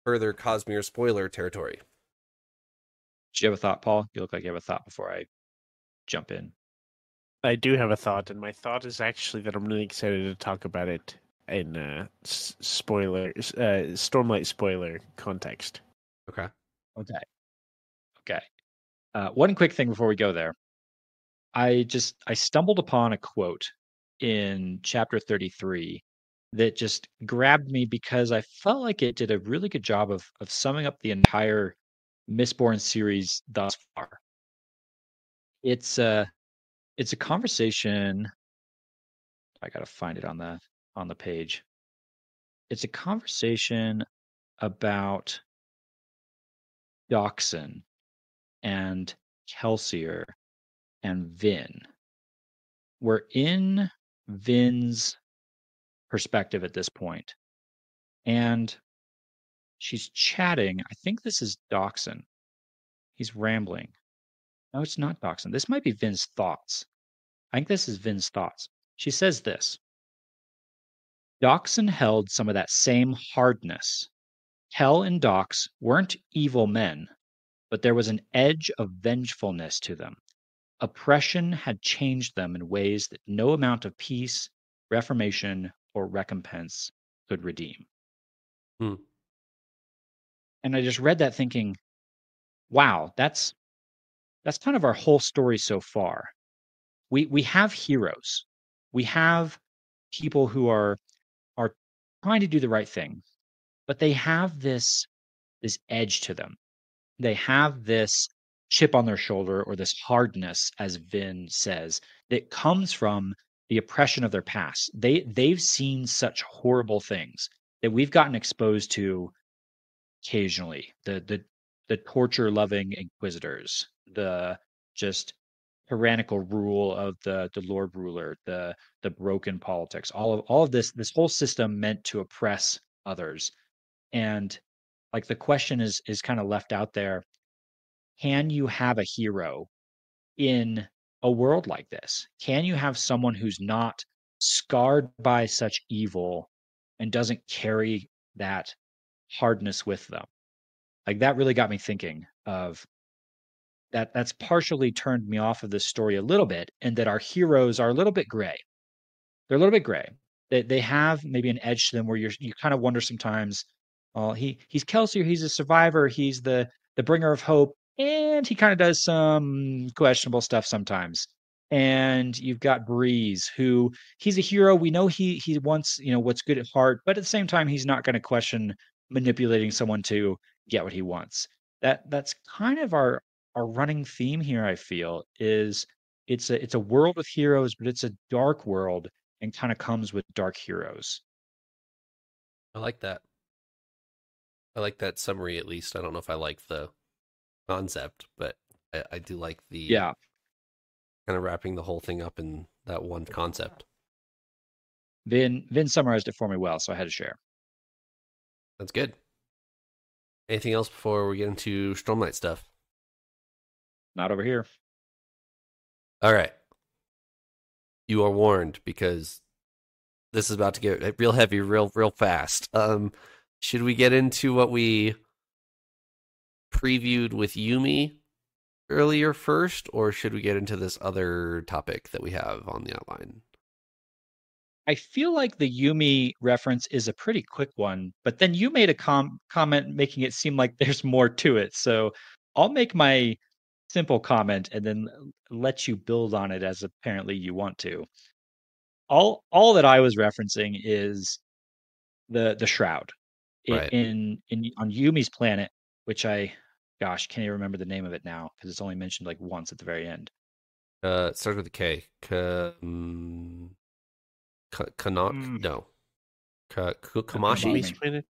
A: further Cosmere spoiler territory?
C: Do you have a thought, Paul? You look like you have a thought before I jump in.
B: I do have a thought, and my thought is actually that I'm really excited to talk about it in uh, s- spoiler, uh, Stormlight spoiler context.
A: Okay.
C: Okay. Okay. Uh, one quick thing before we go there. I just I stumbled upon a quote in chapter 33 that just grabbed me because I felt like it did a really good job of of summing up the entire Mistborn series thus far. It's a it's a conversation I got to find it on the on the page. It's a conversation about Dockson and Kelsier and Vin. We're in Vin's perspective at this point, and she's chatting. I think this is Dockson. He's rambling. No, it's not Dockson. This might be Vin's thoughts. I think this is Vin's thoughts. She says this Dockson held some of that same hardness. Kel and Dox weren't evil men, but there was an edge of vengefulness to them. Oppression had changed them in ways that no amount of peace, reformation, or recompense could redeem.
A: Hmm.
C: And I just read that thinking, wow, that's that's kind of our whole story so far. We we have heroes. We have people who are are trying to do the right thing, but they have this this edge to them. They have this chip on their shoulder or this hardness, as Vin says, that comes from the oppression of their past. They they've seen such horrible things that we've gotten exposed to occasionally. The the the torture loving inquisitors, the just tyrannical rule of the the lord ruler, the the broken politics, all of all of this this whole system meant to oppress others. And like the question is is kind of left out there can you have a hero in a world like this can you have someone who's not scarred by such evil and doesn't carry that hardness with them like that really got me thinking of that that's partially turned me off of this story a little bit and that our heroes are a little bit gray. They're a little bit gray. They, they have maybe an edge to them where you're you kind of wonder sometimes well he he's Kelsier he's a survivor he's the the bringer of hope and he kind of does some questionable stuff sometimes. And you've got breeze who he's a hero we know he he wants you know what's good at heart but at the same time he's not going to question manipulating someone to get what he wants. That that's kind of our our running theme here i feel is it's a it's a world with heroes but it's a dark world and kind of comes with dark heroes
A: I like that. I like that summary at least. I don't know if I like the concept, but I, I do like the
C: yeah
A: kind of wrapping the whole thing up in that one concept.
C: vin vin summarized it for me well so i had to share
A: That's good. Anything else before we get into Stormlight stuff?
C: Not over here
A: All right. You are warned because this is about to get real heavy real real fast. Um should we get into what we previewed with Yumi earlier first or should we get into this other topic that we have on the outline?
C: I feel like the Yumi reference is a pretty quick one, but then you made a com- comment making it seem like there's more to it. So I'll make my simple comment and then let you build on it as apparently you want to. All all that I was referencing is the the shroud in
A: Right.
C: in, in on Yumi's planet, which I gosh can't even remember the name of it now because it's only mentioned like once at the very end.
A: Uh, it starts with a K. Ka, mm, Ka, Kanak?
C: Mm.
A: No. Ka, Ku-
C: Kamashi?
A: Kamashi?
B: Miss Planet?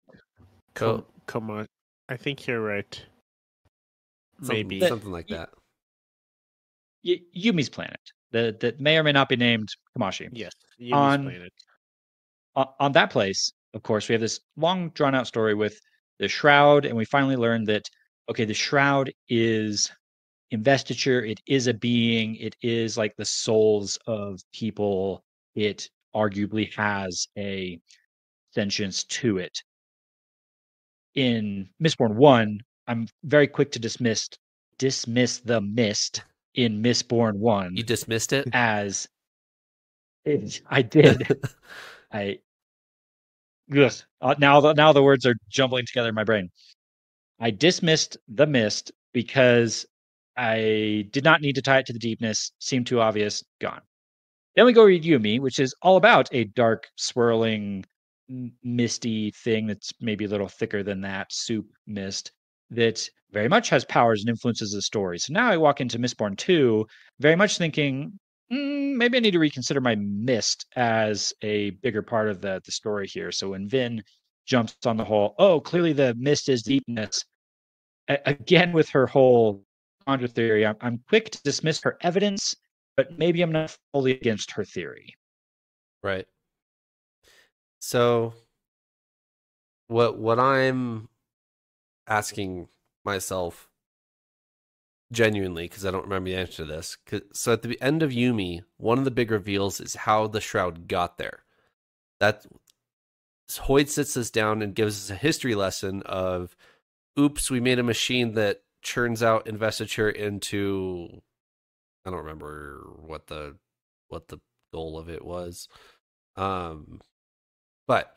A: Ko-
B: Come, come on. I think you're right.
A: Something-
B: Maybe.
C: That-
A: something like that.
C: Y- Yumi's planet that that may or may not be named Kamashi.
B: Yes. Yumi's
C: On-
B: Planet.
C: on, on that place, of course, we have this long drawn out story with the shroud, and we finally learn that okay, the shroud is investiture. It is a being. It is like the souls of people. It arguably has a sentience to it. In Mistborn One, I'm very quick to dismiss dismiss the mist in Mistborn One
A: You dismissed it?
C: as [laughs] I did. I ugh, uh, now the now the words are jumbling together in my brain. I dismissed the mist because I did not need to tie it to the deepness. Seemed too obvious. Gone. Then we go read Yumi, which is all about a dark, swirling, misty thing that's maybe a little thicker than that soup mist that very much has powers and influences the story. So now I walk into Mistborn 2 very much thinking, "Mm, maybe I need to reconsider my mist as a bigger part of the the story here. So when Vin jumps on the whole, oh, clearly the mist is deepness. A- again with her whole kandra theory, I'm, I'm quick to dismiss her evidence, but maybe I'm not fully against her theory.
A: Right. So what what I'm asking myself genuinely because I don't remember the answer to this. So at the end of Yumi, one of the big reveals is how the shroud got there. That Hoid sits us down and gives us a history lesson of oops, we made a machine that churns out investiture into I don't remember what the what the goal of it was. Um but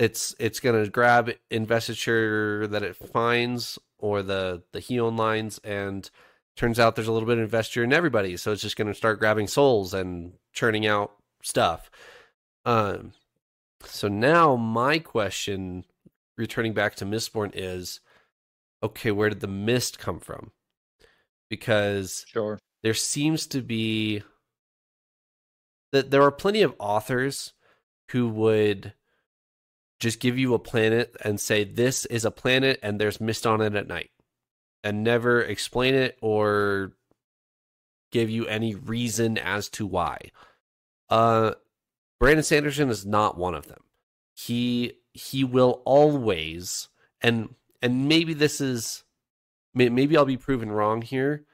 A: it's it's gonna grab investiture that it finds or the the hion lines and turns out there's a little bit of investiture in everybody, so it's just gonna start grabbing souls and churning out stuff. Um so now my question returning back to Mistborn is okay, where did the mist come from? Because
C: Sure.
A: there seems to be that there are plenty of authors who would just give you a planet and say this is a planet and there's mist on it at night. And never explain it or give you any reason as to why. Uh brandon sanderson is not one of them. He he will always and and maybe this is maybe i'll be proven wrong here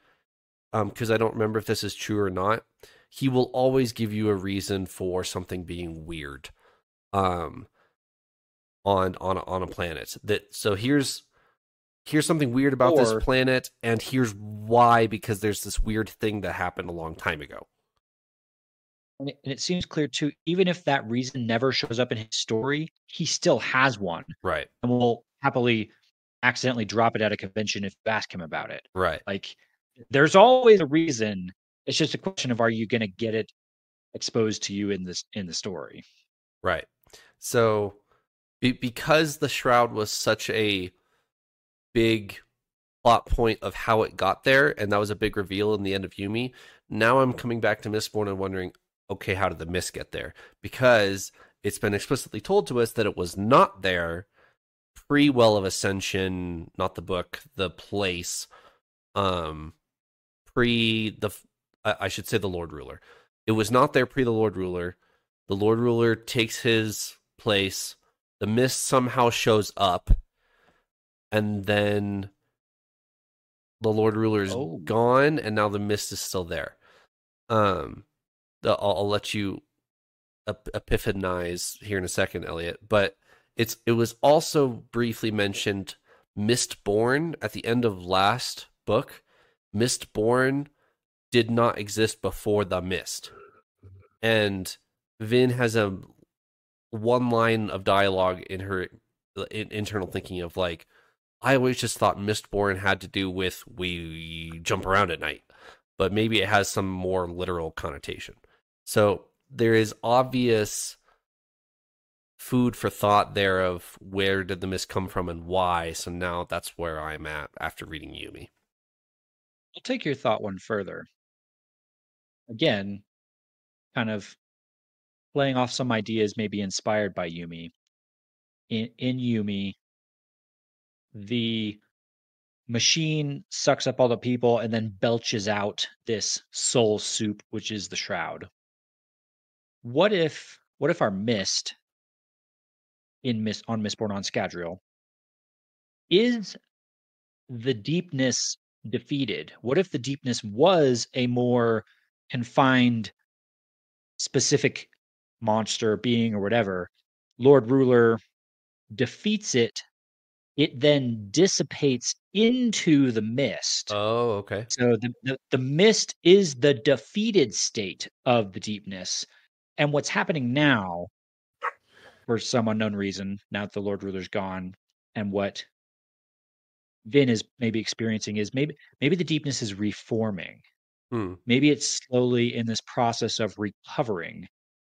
A: um because i don't remember if this is true or not. He will always give you a reason for something being weird. Um on on a, on a planet that so here's here's something weird about
C: Or-
A: this planet and here's why because there's this weird thing that happened a long time ago
C: And it, and it seems clear too, even if that reason never shows up in his story, he still has one
A: right
C: and will happily accidentally drop it at a convention if you ask him about it.
A: right
C: Like there's always a reason. It's just a question of are you going to get it exposed to you in this in the story.
A: Right. So, be- because the shroud was such a big plot point of how it got there, and that was a big reveal in the end of Yumi, now I'm coming back to Mistborn and wondering, okay, how did the mist get there? Because it's been explicitly told to us that it was not there pre Well of Ascension, not the book, the place, um, pre the, I I should say the Lord Ruler. It was not there pre the Lord Ruler. The Lord Ruler takes his place. The mist somehow shows up, and then the Lord Ruler is
C: Oh.
A: gone, and now the mist is still there. Um, the, I'll, I'll let you ep- epiphanize here in a second, Elliot. But it's it was also briefly mentioned Mistborn at the end of last book. Mistborn did not exist before the mist, and Vin has a one line of dialogue in her in, internal thinking of like, I always just thought Mistborn had to do with we jump around at night, but maybe it has some more literal connotation. So there is obvious food for thought there of where did the mist come from and why. So now that's where I'm at after reading Yumi.
C: I'll take your thought one further. Again, kind of playing off some ideas maybe inspired by Yumi. In in Yumi, the machine sucks up all the people and then belches out this soul soup, which is the shroud. What if what if our mist in Miss on Mistborn on Scadrial is the deepness defeated? What if the deepness was a more confined, specific monster, being, or whatever? Lord Ruler defeats it. It then dissipates into the mist.
A: Oh, okay.
C: So the, the, the mist is the defeated state of the deepness. And what's happening now, for some unknown reason, now that the Lord Ruler's gone, and what Vin is maybe experiencing is maybe maybe the deepness is reforming.
A: Hmm.
C: Maybe it's slowly in this process of recovering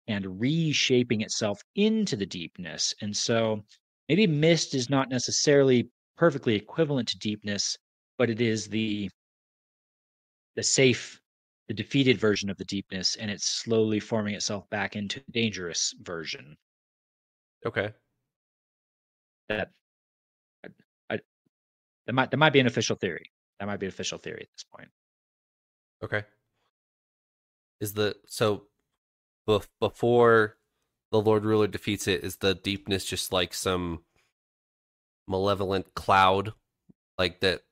C: and reshaping itself into the deepness. And so maybe mist is not necessarily perfectly equivalent to deepness, but it is the the safe, the defeated version of the deepness, and it's slowly forming itself back into the dangerous version.
A: Okay.
C: That I, I, that might that might be an official theory. That might be an official theory at this point.
A: Okay. Is the so bef- before the Lord Ruler defeats it, is the deepness just like some malevolent cloud, like that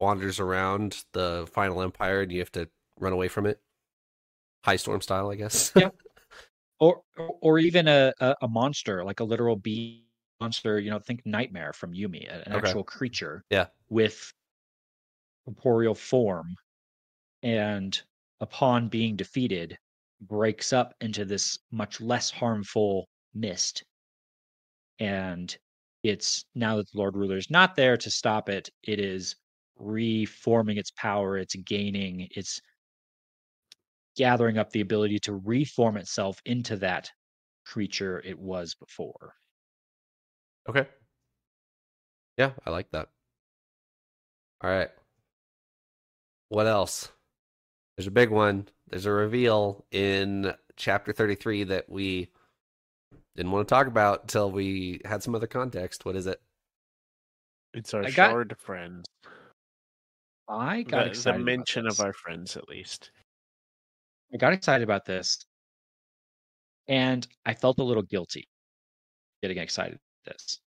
A: wanders around the final empire, and you have to run away from it? High storm style, I guess.
C: Yeah. [laughs] or or- even a, a monster like a literal bee monster you know think nightmare from yumi an
A: Okay.
C: actual creature
A: Yeah.
C: with corporeal form and upon being defeated breaks up into this much less harmful mist and it's now that the lord ruler is not there to stop it it is reforming its power it's gaining it's gathering up the ability to reform itself into that creature it was before.
A: Okay. Yeah, I like that. All right. What else? There's a big one. There's a reveal in chapter 33 that we didn't want to talk about until we had some other context. What is it?
B: It's our
C: I got-
B: shard friends.
C: I got
B: The, the
C: excited. about
B: mention of our friends, at least.
C: I got excited about this, and I felt a little guilty getting excited about this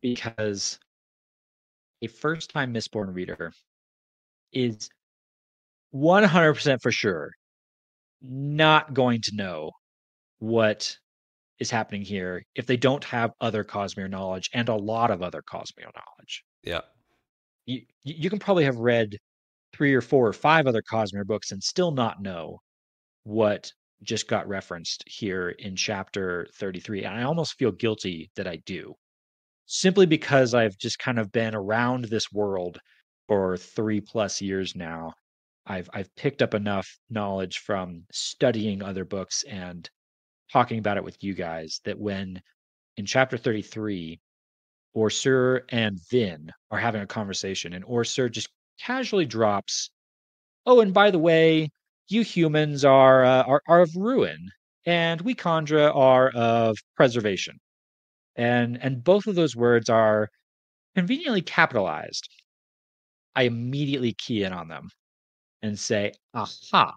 C: because a first-time Mistborn reader is 100% for sure not going to know what is happening here if they don't have other Cosmere knowledge and a lot of other Cosmere knowledge.
A: Yeah.
C: you you can probably have read three or four or five other Cosmere books and still not know what just got referenced here in chapter 33 and I almost feel guilty that I do simply because I've just kind of been around this world for 3 plus years now I've I've picked up enough knowledge from studying other books and talking about it with you guys that when in chapter 33 OreSeur and Vin are having a conversation, and OreSeur just casually drops, "Oh, and by the way, you humans are uh, are, are of ruin, and we kandra are of preservation," and and both of those words are conveniently capitalized. I immediately key in on them and say, "Aha,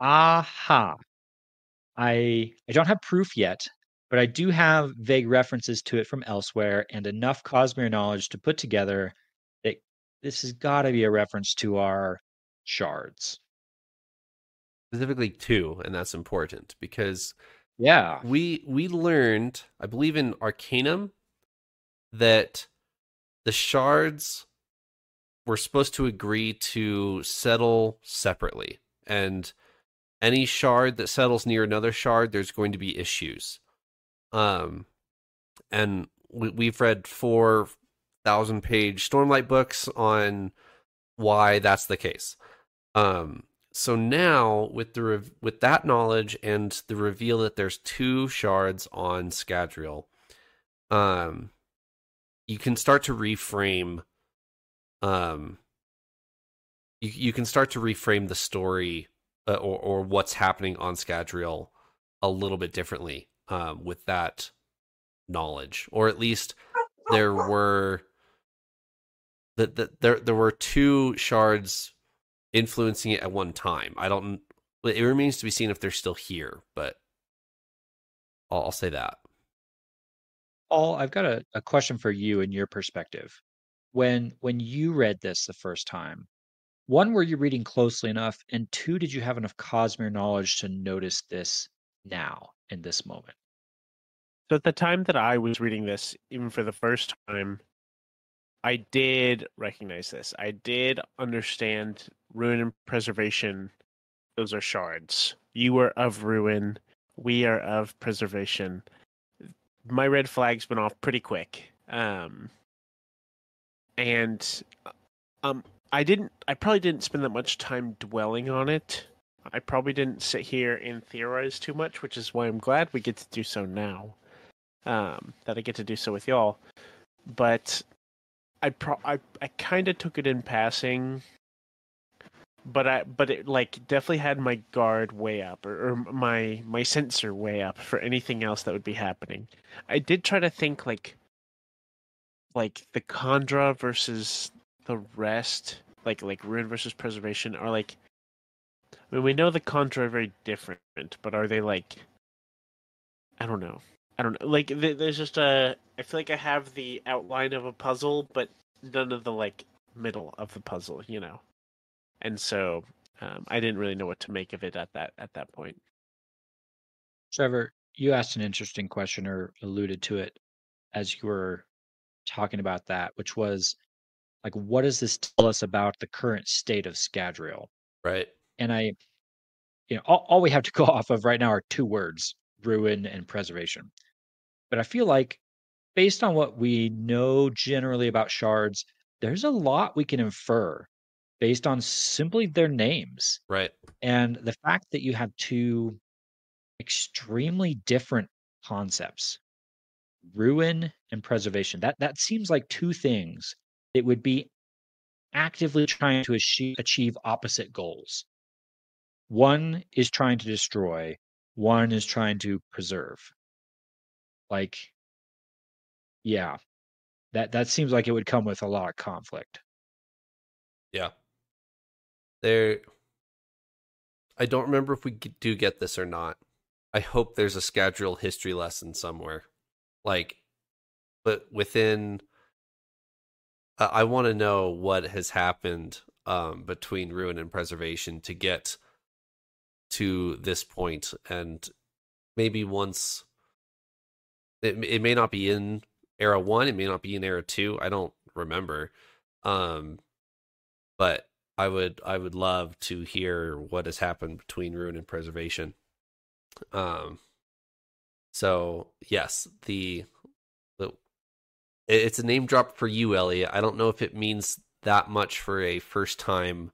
C: aha." I I don't have proof yet, but I do have vague references to it from elsewhere and enough Cosmere knowledge to put together that this has got to be a reference to our shards.
A: Specifically two, and that's important because
C: Yeah.
A: we we learned, I believe in Arcanum, that the shards were supposed to agree to settle separately. And any shard that settles near another shard, there's going to be issues. Um, and we, we've read four thousand page Stormlight books on why that's the case. Um, so now with the with that knowledge and the reveal that there's two shards on Scadrial, um, you can start to reframe. Um, you you can start to reframe the story uh, or or what's happening on Scadrial a little bit differently um, with that knowledge, or at least there were that the, there there were two shards influencing it at one time. I don't. It remains to be seen if they're still here, but I'll, I'll say that.
C: All I've got a, a question for you in your perspective. When when you read this the first time, one, were you reading closely enough? And two, did you have enough Cosmere knowledge to notice this now in this moment?
B: So at the time that I was reading this, even for the first time, I did recognize this. I did understand ruin and preservation. Those are shards. You are of ruin. We are of preservation. My red flag's been off pretty quick. Um, and um, I didn't. I probably didn't spend that much time dwelling on it. I probably didn't sit here and theorize too much, which is why I'm glad we get to do so now. Um, that I get to do so with y'all. But I pro I, I kind of took it in passing, but I but it like definitely had my guard way up or, or my my sensor way up for anything else that would be happening. I did try to think like like the Kandra versus the rest, like like ruin versus preservation, are like. I mean, we know the Kandra are very different, but are they like? I don't know. I don't know. Like, there's just a. I feel like I have the outline of a puzzle, but none of the like middle of the puzzle, you know. And so um, I didn't really know what to make of it at that at that point.
C: Trevor, you asked an interesting question or alluded to it as you were talking about that, which was like, what does this tell us about the current state of Scadrial?
A: Right.
C: And I, you know, all, all we have to [laughs] go off of right now are two words: ruin and preservation. But I feel like, based on what we know generally about shards, there's a lot we can infer based on simply their names.
A: Right.
C: And the fact that you have two extremely different concepts ruin and preservation that that seems like two things that would be actively trying to achieve, achieve opposite goals one is trying to destroy one is trying to preserve like yeah that that seems like it would come with a lot of conflict
A: Yeah. There. I don't remember if we do get this or not. I hope there's a Scadrial history lesson somewhere. Like, but within. I, I want to know what has happened um, between ruin and preservation to get to this point, and maybe once. It it may not be in era one. It may not be in era two. I don't remember. Um, but I would I would love to hear what has happened between ruin and preservation. Um, so yes, the the it's a name drop for you, Elliot. I don't know if it means that much for a first time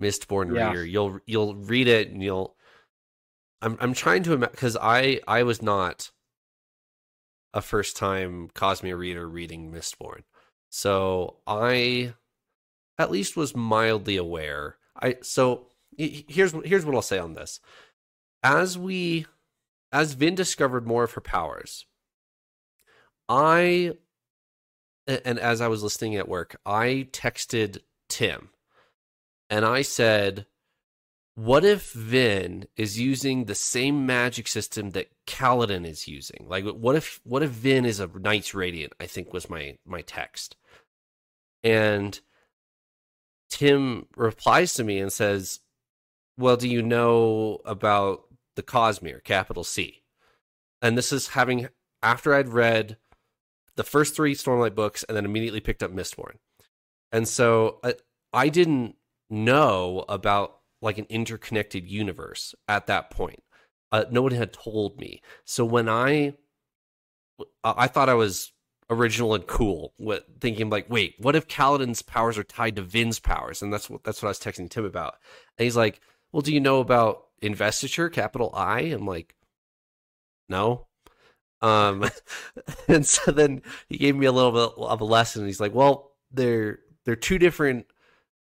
A: Mistborn
C: Yeah.
A: reader. You'll you'll read it and you'll. I'm I'm trying to imagine because I I was not a first time Cosmere reader reading Mistborn, so I at least was mildly aware. I so here's here's what I'll say on this. As we as Vin discovered more of her powers, I and as I was listening at work, I texted Tim and I said, what if Vin is using the same magic system that Kaladin is using? Like what if what if Vin is a Knights Radiant, I think was my my text. And Tim replies to me and says, Well, do you know about the Cosmere, capital C? And this is having, after I'd read the first three Stormlight books and then immediately picked up Mistborn. And so I, I didn't know about like an interconnected universe at that point. Uh, no one had told me. So when I I thought I was original and cool with thinking like, wait, what if Kaladin's powers are tied to Vin's powers? And that's what that's what I was texting Tim about. And he's like, Well, do you know about investiture, capital I? I'm like, No. Um [laughs] and so then he gave me a little bit of a lesson. He's like, Well, they're they're two different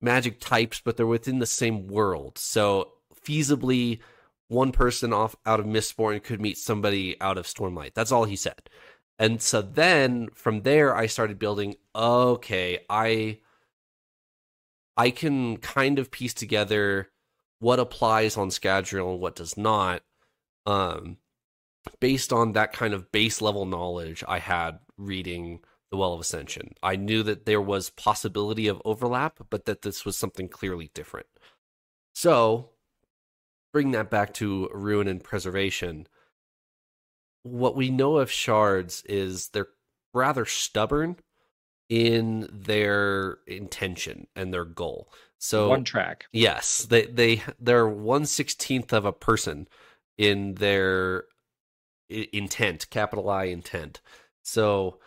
A: magic types, but they're within the same world. So feasibly one person off out of Mistborn could meet somebody out of Stormlight. That's all he said. And so then from there I started building okay, I I can kind of piece together what applies on Scadrial and what does not um based on that kind of base level knowledge I had reading the Well of Ascension. I knew that there was possibility of overlap, but that this was something clearly different. So, bring that back to ruin and preservation what we know of shards is they're rather stubborn in their intention and their goal. So
C: one track.
A: Yes, they they they're one sixteenth of a person in their intent, capital I intent. So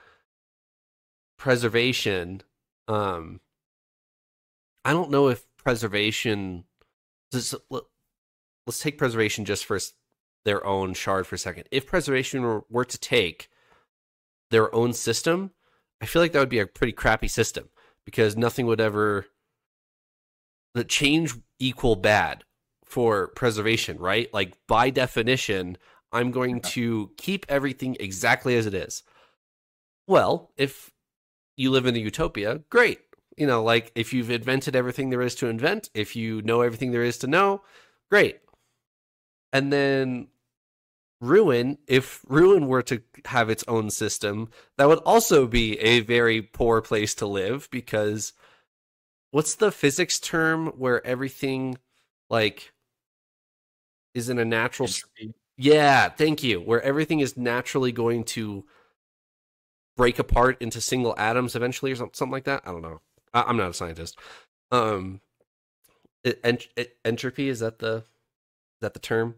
A: preservation, um, I don't know if preservation. Let's take preservation just for their own shard for a second. If preservation were, were to take their own system, I feel like that would be a pretty crappy system because nothing would ever the change equal bad for preservation, right? Like by definition, I'm going to keep everything exactly as it is. Well, if you live in a utopia, great. You know, like if you've invented everything there is to invent, if you know everything there is to know, great. And then Ruin, if Ruin were to have its own system, that would also be a very poor place to live because what's the physics term where everything like is in a natural Entropy. Yeah, thank you. Where everything is naturally going to break apart into single atoms eventually or something like that. I don't know. I, am not a scientist. Um ent- entropy is that the is that the term?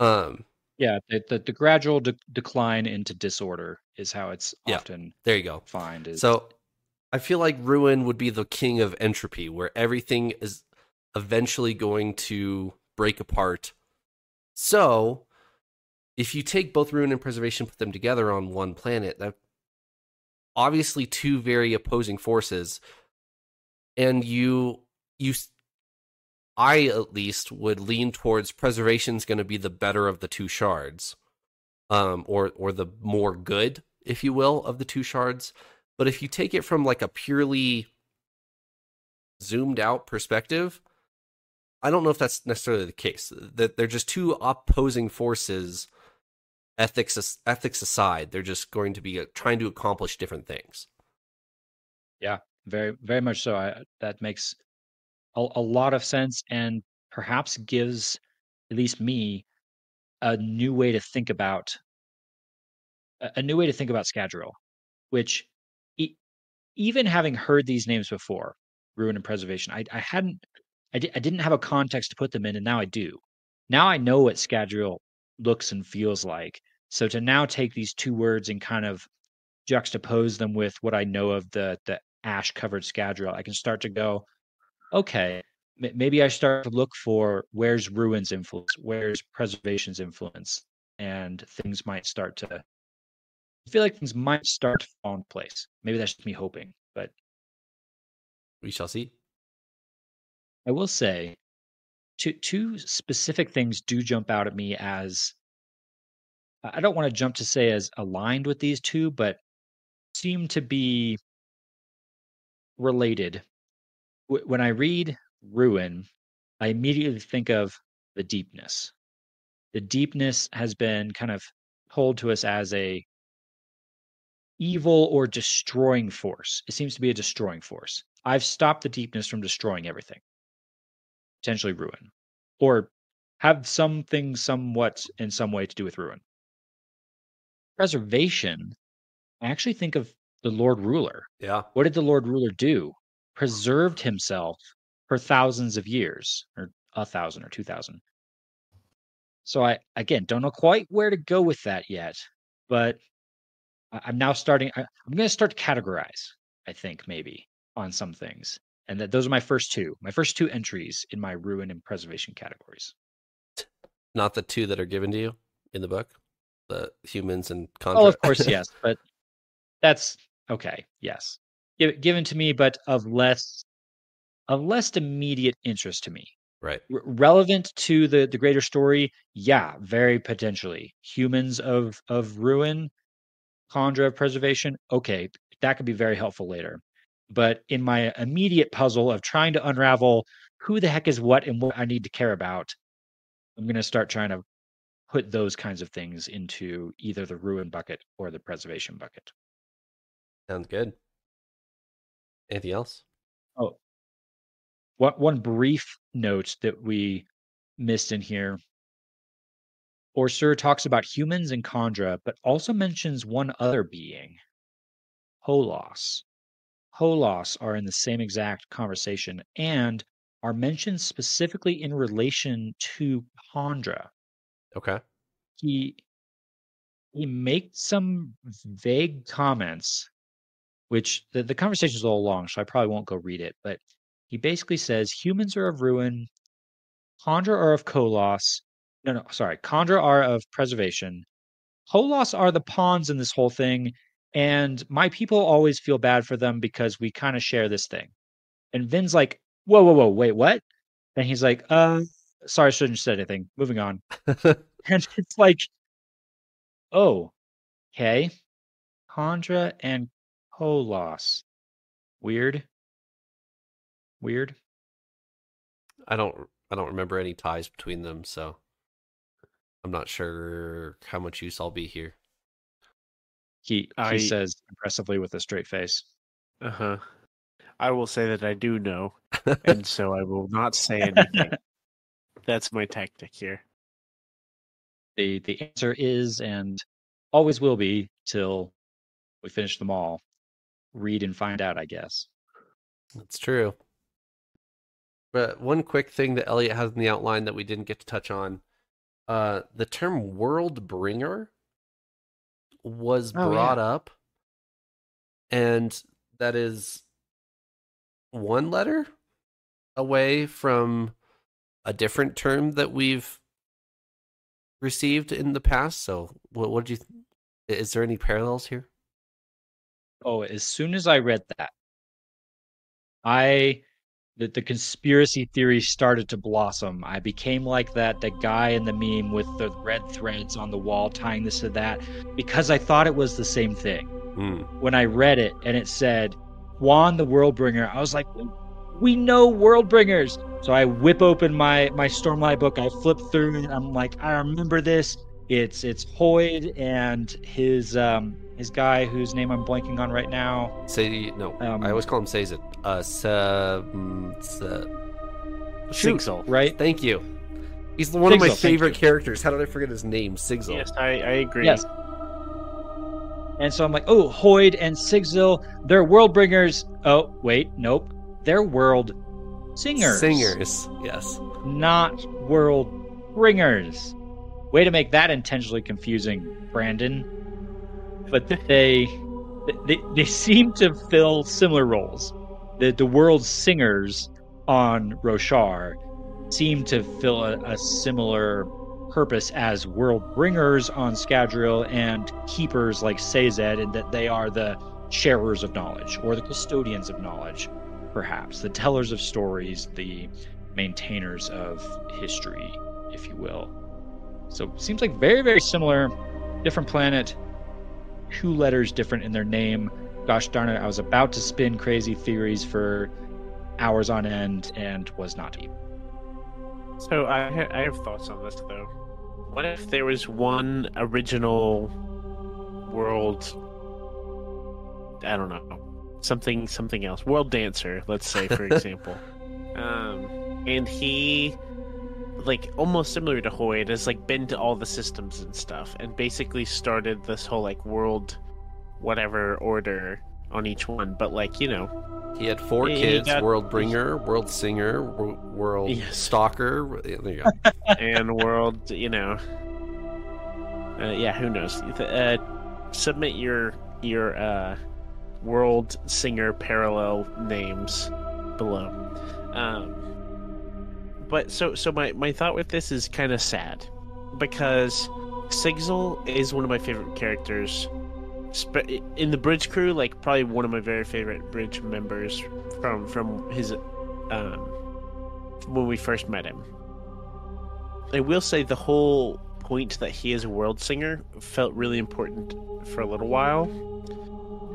A: Um,
C: yeah, the the, the gradual de- decline into disorder is how it's
A: yeah,
C: often
A: there you go.
C: Find is...
A: so. I feel like ruin would be the king of entropy, where everything is eventually going to break apart. So, if you take both ruin and preservation, put them together on one planet, that obviously two very opposing forces, and you you I at least would lean towards preservation is going to be the better of the two shards, um, or or the more good, if you will, of the two shards. But if you take it from like a purely zoomed out perspective, I don't know if that's necessarily the case. That they're just two opposing forces. Ethics ethics aside, they're just going to be uh, trying to accomplish different things.
C: Yeah, very very much so. I, that makes a, a lot of sense and perhaps gives at least me a new way to think about a new way to think about Scadrial, which even having heard these names before, ruin and preservation, I, I hadn't, I, di- I didn't have a context to put them in, and now I do. Now I know what Scadrial looks and feels like. So to now take these two words and kind of juxtapose them with what I know of the the ash covered Scadrial, I can start to go, okay, maybe I start to look for where's ruins influence, where's preservation's influence, and things might start to. I feel like things might start to fall in place. Maybe that's just me hoping, but
A: we shall see.
C: I will say, two two specific things do jump out at me as. I don't want to jump to say as aligned with these two, but seem to be related when I read Ruin, I immediately think of the deepness. The deepness has been kind of told to us as a evil or destroying force. It seems to be a destroying force. I've stopped the deepness from destroying everything, potentially ruin, or have something somewhat in some way to do with ruin. Preservation, I actually think of the Lord Ruler.
A: Yeah.
C: What did the Lord Ruler do? preserved himself for thousands of years, or a thousand or two thousand. So I again don't know quite where to go with that yet, but I'm now starting. I, I'm going to start to categorize. I think maybe on some things, and that those are my first two. My first two entries in my ruin and preservation categories.
A: Not the two that are given to you in the book, the humans and.
C: Oh, of course, [laughs] yes, but that's okay. Yes, Gi- given to me, but of less of less immediate interest to me.
A: right.
C: R- relevant to the the greater story, yeah, very potentially. Humans of of ruin, Of preservation, okay, that could be very helpful later. But in my immediate puzzle of trying to unravel who the heck is what and what I need to care about, I'm going to start trying to put those kinds of things into either the ruin bucket or the preservation bucket.
A: Sounds good. Anything else?
C: Oh, one one brief note that we missed in here. OreSeur talks about humans and kandra, but also mentions one other being, koloss. koloss are in the same exact conversation and are mentioned specifically in relation to kandra.
A: Okay.
C: He he makes some vague comments, which the, the conversation is a little long, so I probably won't go read it, but he basically says humans are of ruin, kandra are of koloss. No, no, sorry. kandra are of preservation. koloss are the pawns in this whole thing, and my people always feel bad for them because we kind of share this thing. And Vin's like, whoa, whoa, whoa, wait, what? And he's like, uh, sorry, I shouldn't have said anything. Moving on. [laughs] And it's like, oh, okay. kandra and koloss. Weird. Weird.
A: I don't I don't remember any ties between them, so I'm not sure how much use I'll be here.
C: He he
B: I-
C: says impressively with a straight face.
B: Uh huh. I will say that I do know, and [laughs] so I will not say anything. [laughs] That's my tactic here.
C: The the answer is and always will be till we finish them all. Read and find out, I guess.
A: That's true. But one quick thing that Elliot has in the outline that we didn't get to touch on. Uh the term world bringer was
C: Oh, yeah.
A: brought up and that is one letter away from a different term that we've received in the past. So what what did you th- is there any parallels here?
C: Oh, as soon as I read that, I the, the conspiracy theory started to blossom. I became like that that guy in the meme with the red threads on the wall tying this to that because I thought it was the same thing.
A: Hmm.
C: When I read it and it said Kwaan the Worldbringer, I was like, we know Worldbringers. So I whip open my my Stormlight book, I flip through and I'm like, I remember this. It's it's Hoid and his um his guy whose name I'm blanking on right now.
A: Say no.
C: Um,
A: I always call him Sazed. Uh, sa, mm, sa, shoot.
B: Sigzil.
C: Right?
A: Thank you. He's one of my favorite characters. How did I forget his name? Sigzil.
B: Yes, I, I agree.
C: Yes. And so I'm like, oh, Hoid and Sigzil, they're world bringers. Oh, wait, nope. They're world singers.
A: Singers. Yes.
C: Not world bringers. Way to make that intentionally confusing, Brandon. But they they, they seem to fill similar roles. The the world singers on Roshar seem to fill a, a similar purpose as world bringers on Scadrial and keepers like Sazed, and that they are the sharers of knowledge or the custodians of knowledge, perhaps the tellers of stories, the maintainers of history, if you will. So seems like very very similar, different planet, two letters different in their name. Gosh darn it! I was about to spin crazy theories for hours on end and was not.
B: So I ha- I have thoughts on this though. What if there was one original world? I don't know something something else. World dancer, let's say for [laughs] example, um, and he like almost similar to Hoid has like been to all the systems and stuff, and basically started this whole like world whatever order on each one. But like you know,
A: He had four
B: He
A: kids:
B: got-
A: World Bringer, World Singer, World
B: Yes.
A: Stalker. There you go. [laughs]
B: and world, you know. Uh, yeah, who knows? Uh, submit your your uh, world singer parallel names below. Um, but so so my, my thought with this is kind of sad because Sigzil is one of my favorite characters. In the bridge crew like probably one of my very favorite bridge members from from his um when we first met him. I will say the whole point that he is a world singer felt really important for a little while.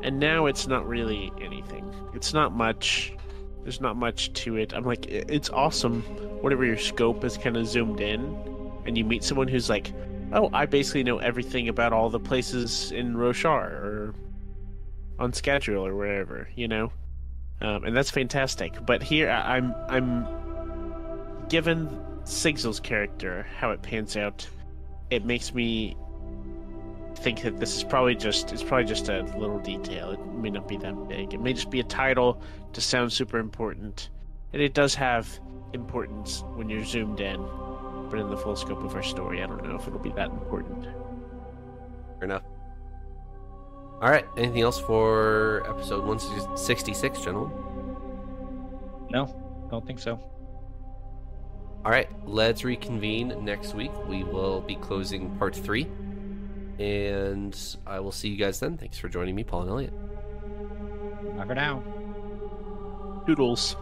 B: And now it's not really anything. It's not much there's not much to it i'm like it's awesome Whatever your scope is kind of zoomed in and you meet someone who's like oh, I basically know everything about all the places in Roshar or on Scadrial or wherever, you know, um, and that's fantastic. But here, I- I'm I'm given Sigzil's character how it pans out, it makes me think that this is probably just it's probably just a little detail. It may not be that big. It may just be a title to sound super important, and it does have importance when you're zoomed in but in the full scope of our story, I don't know if it'll be that important.
A: Fair enough. All right. Anything else for episode 166, gentlemen?
C: No, don't think so.
A: All right. Let's reconvene next week. We will be closing part three. And I will see you guys then. Thanks for joining me, Paul and Elliot.
C: Not for now.
B: Doodles.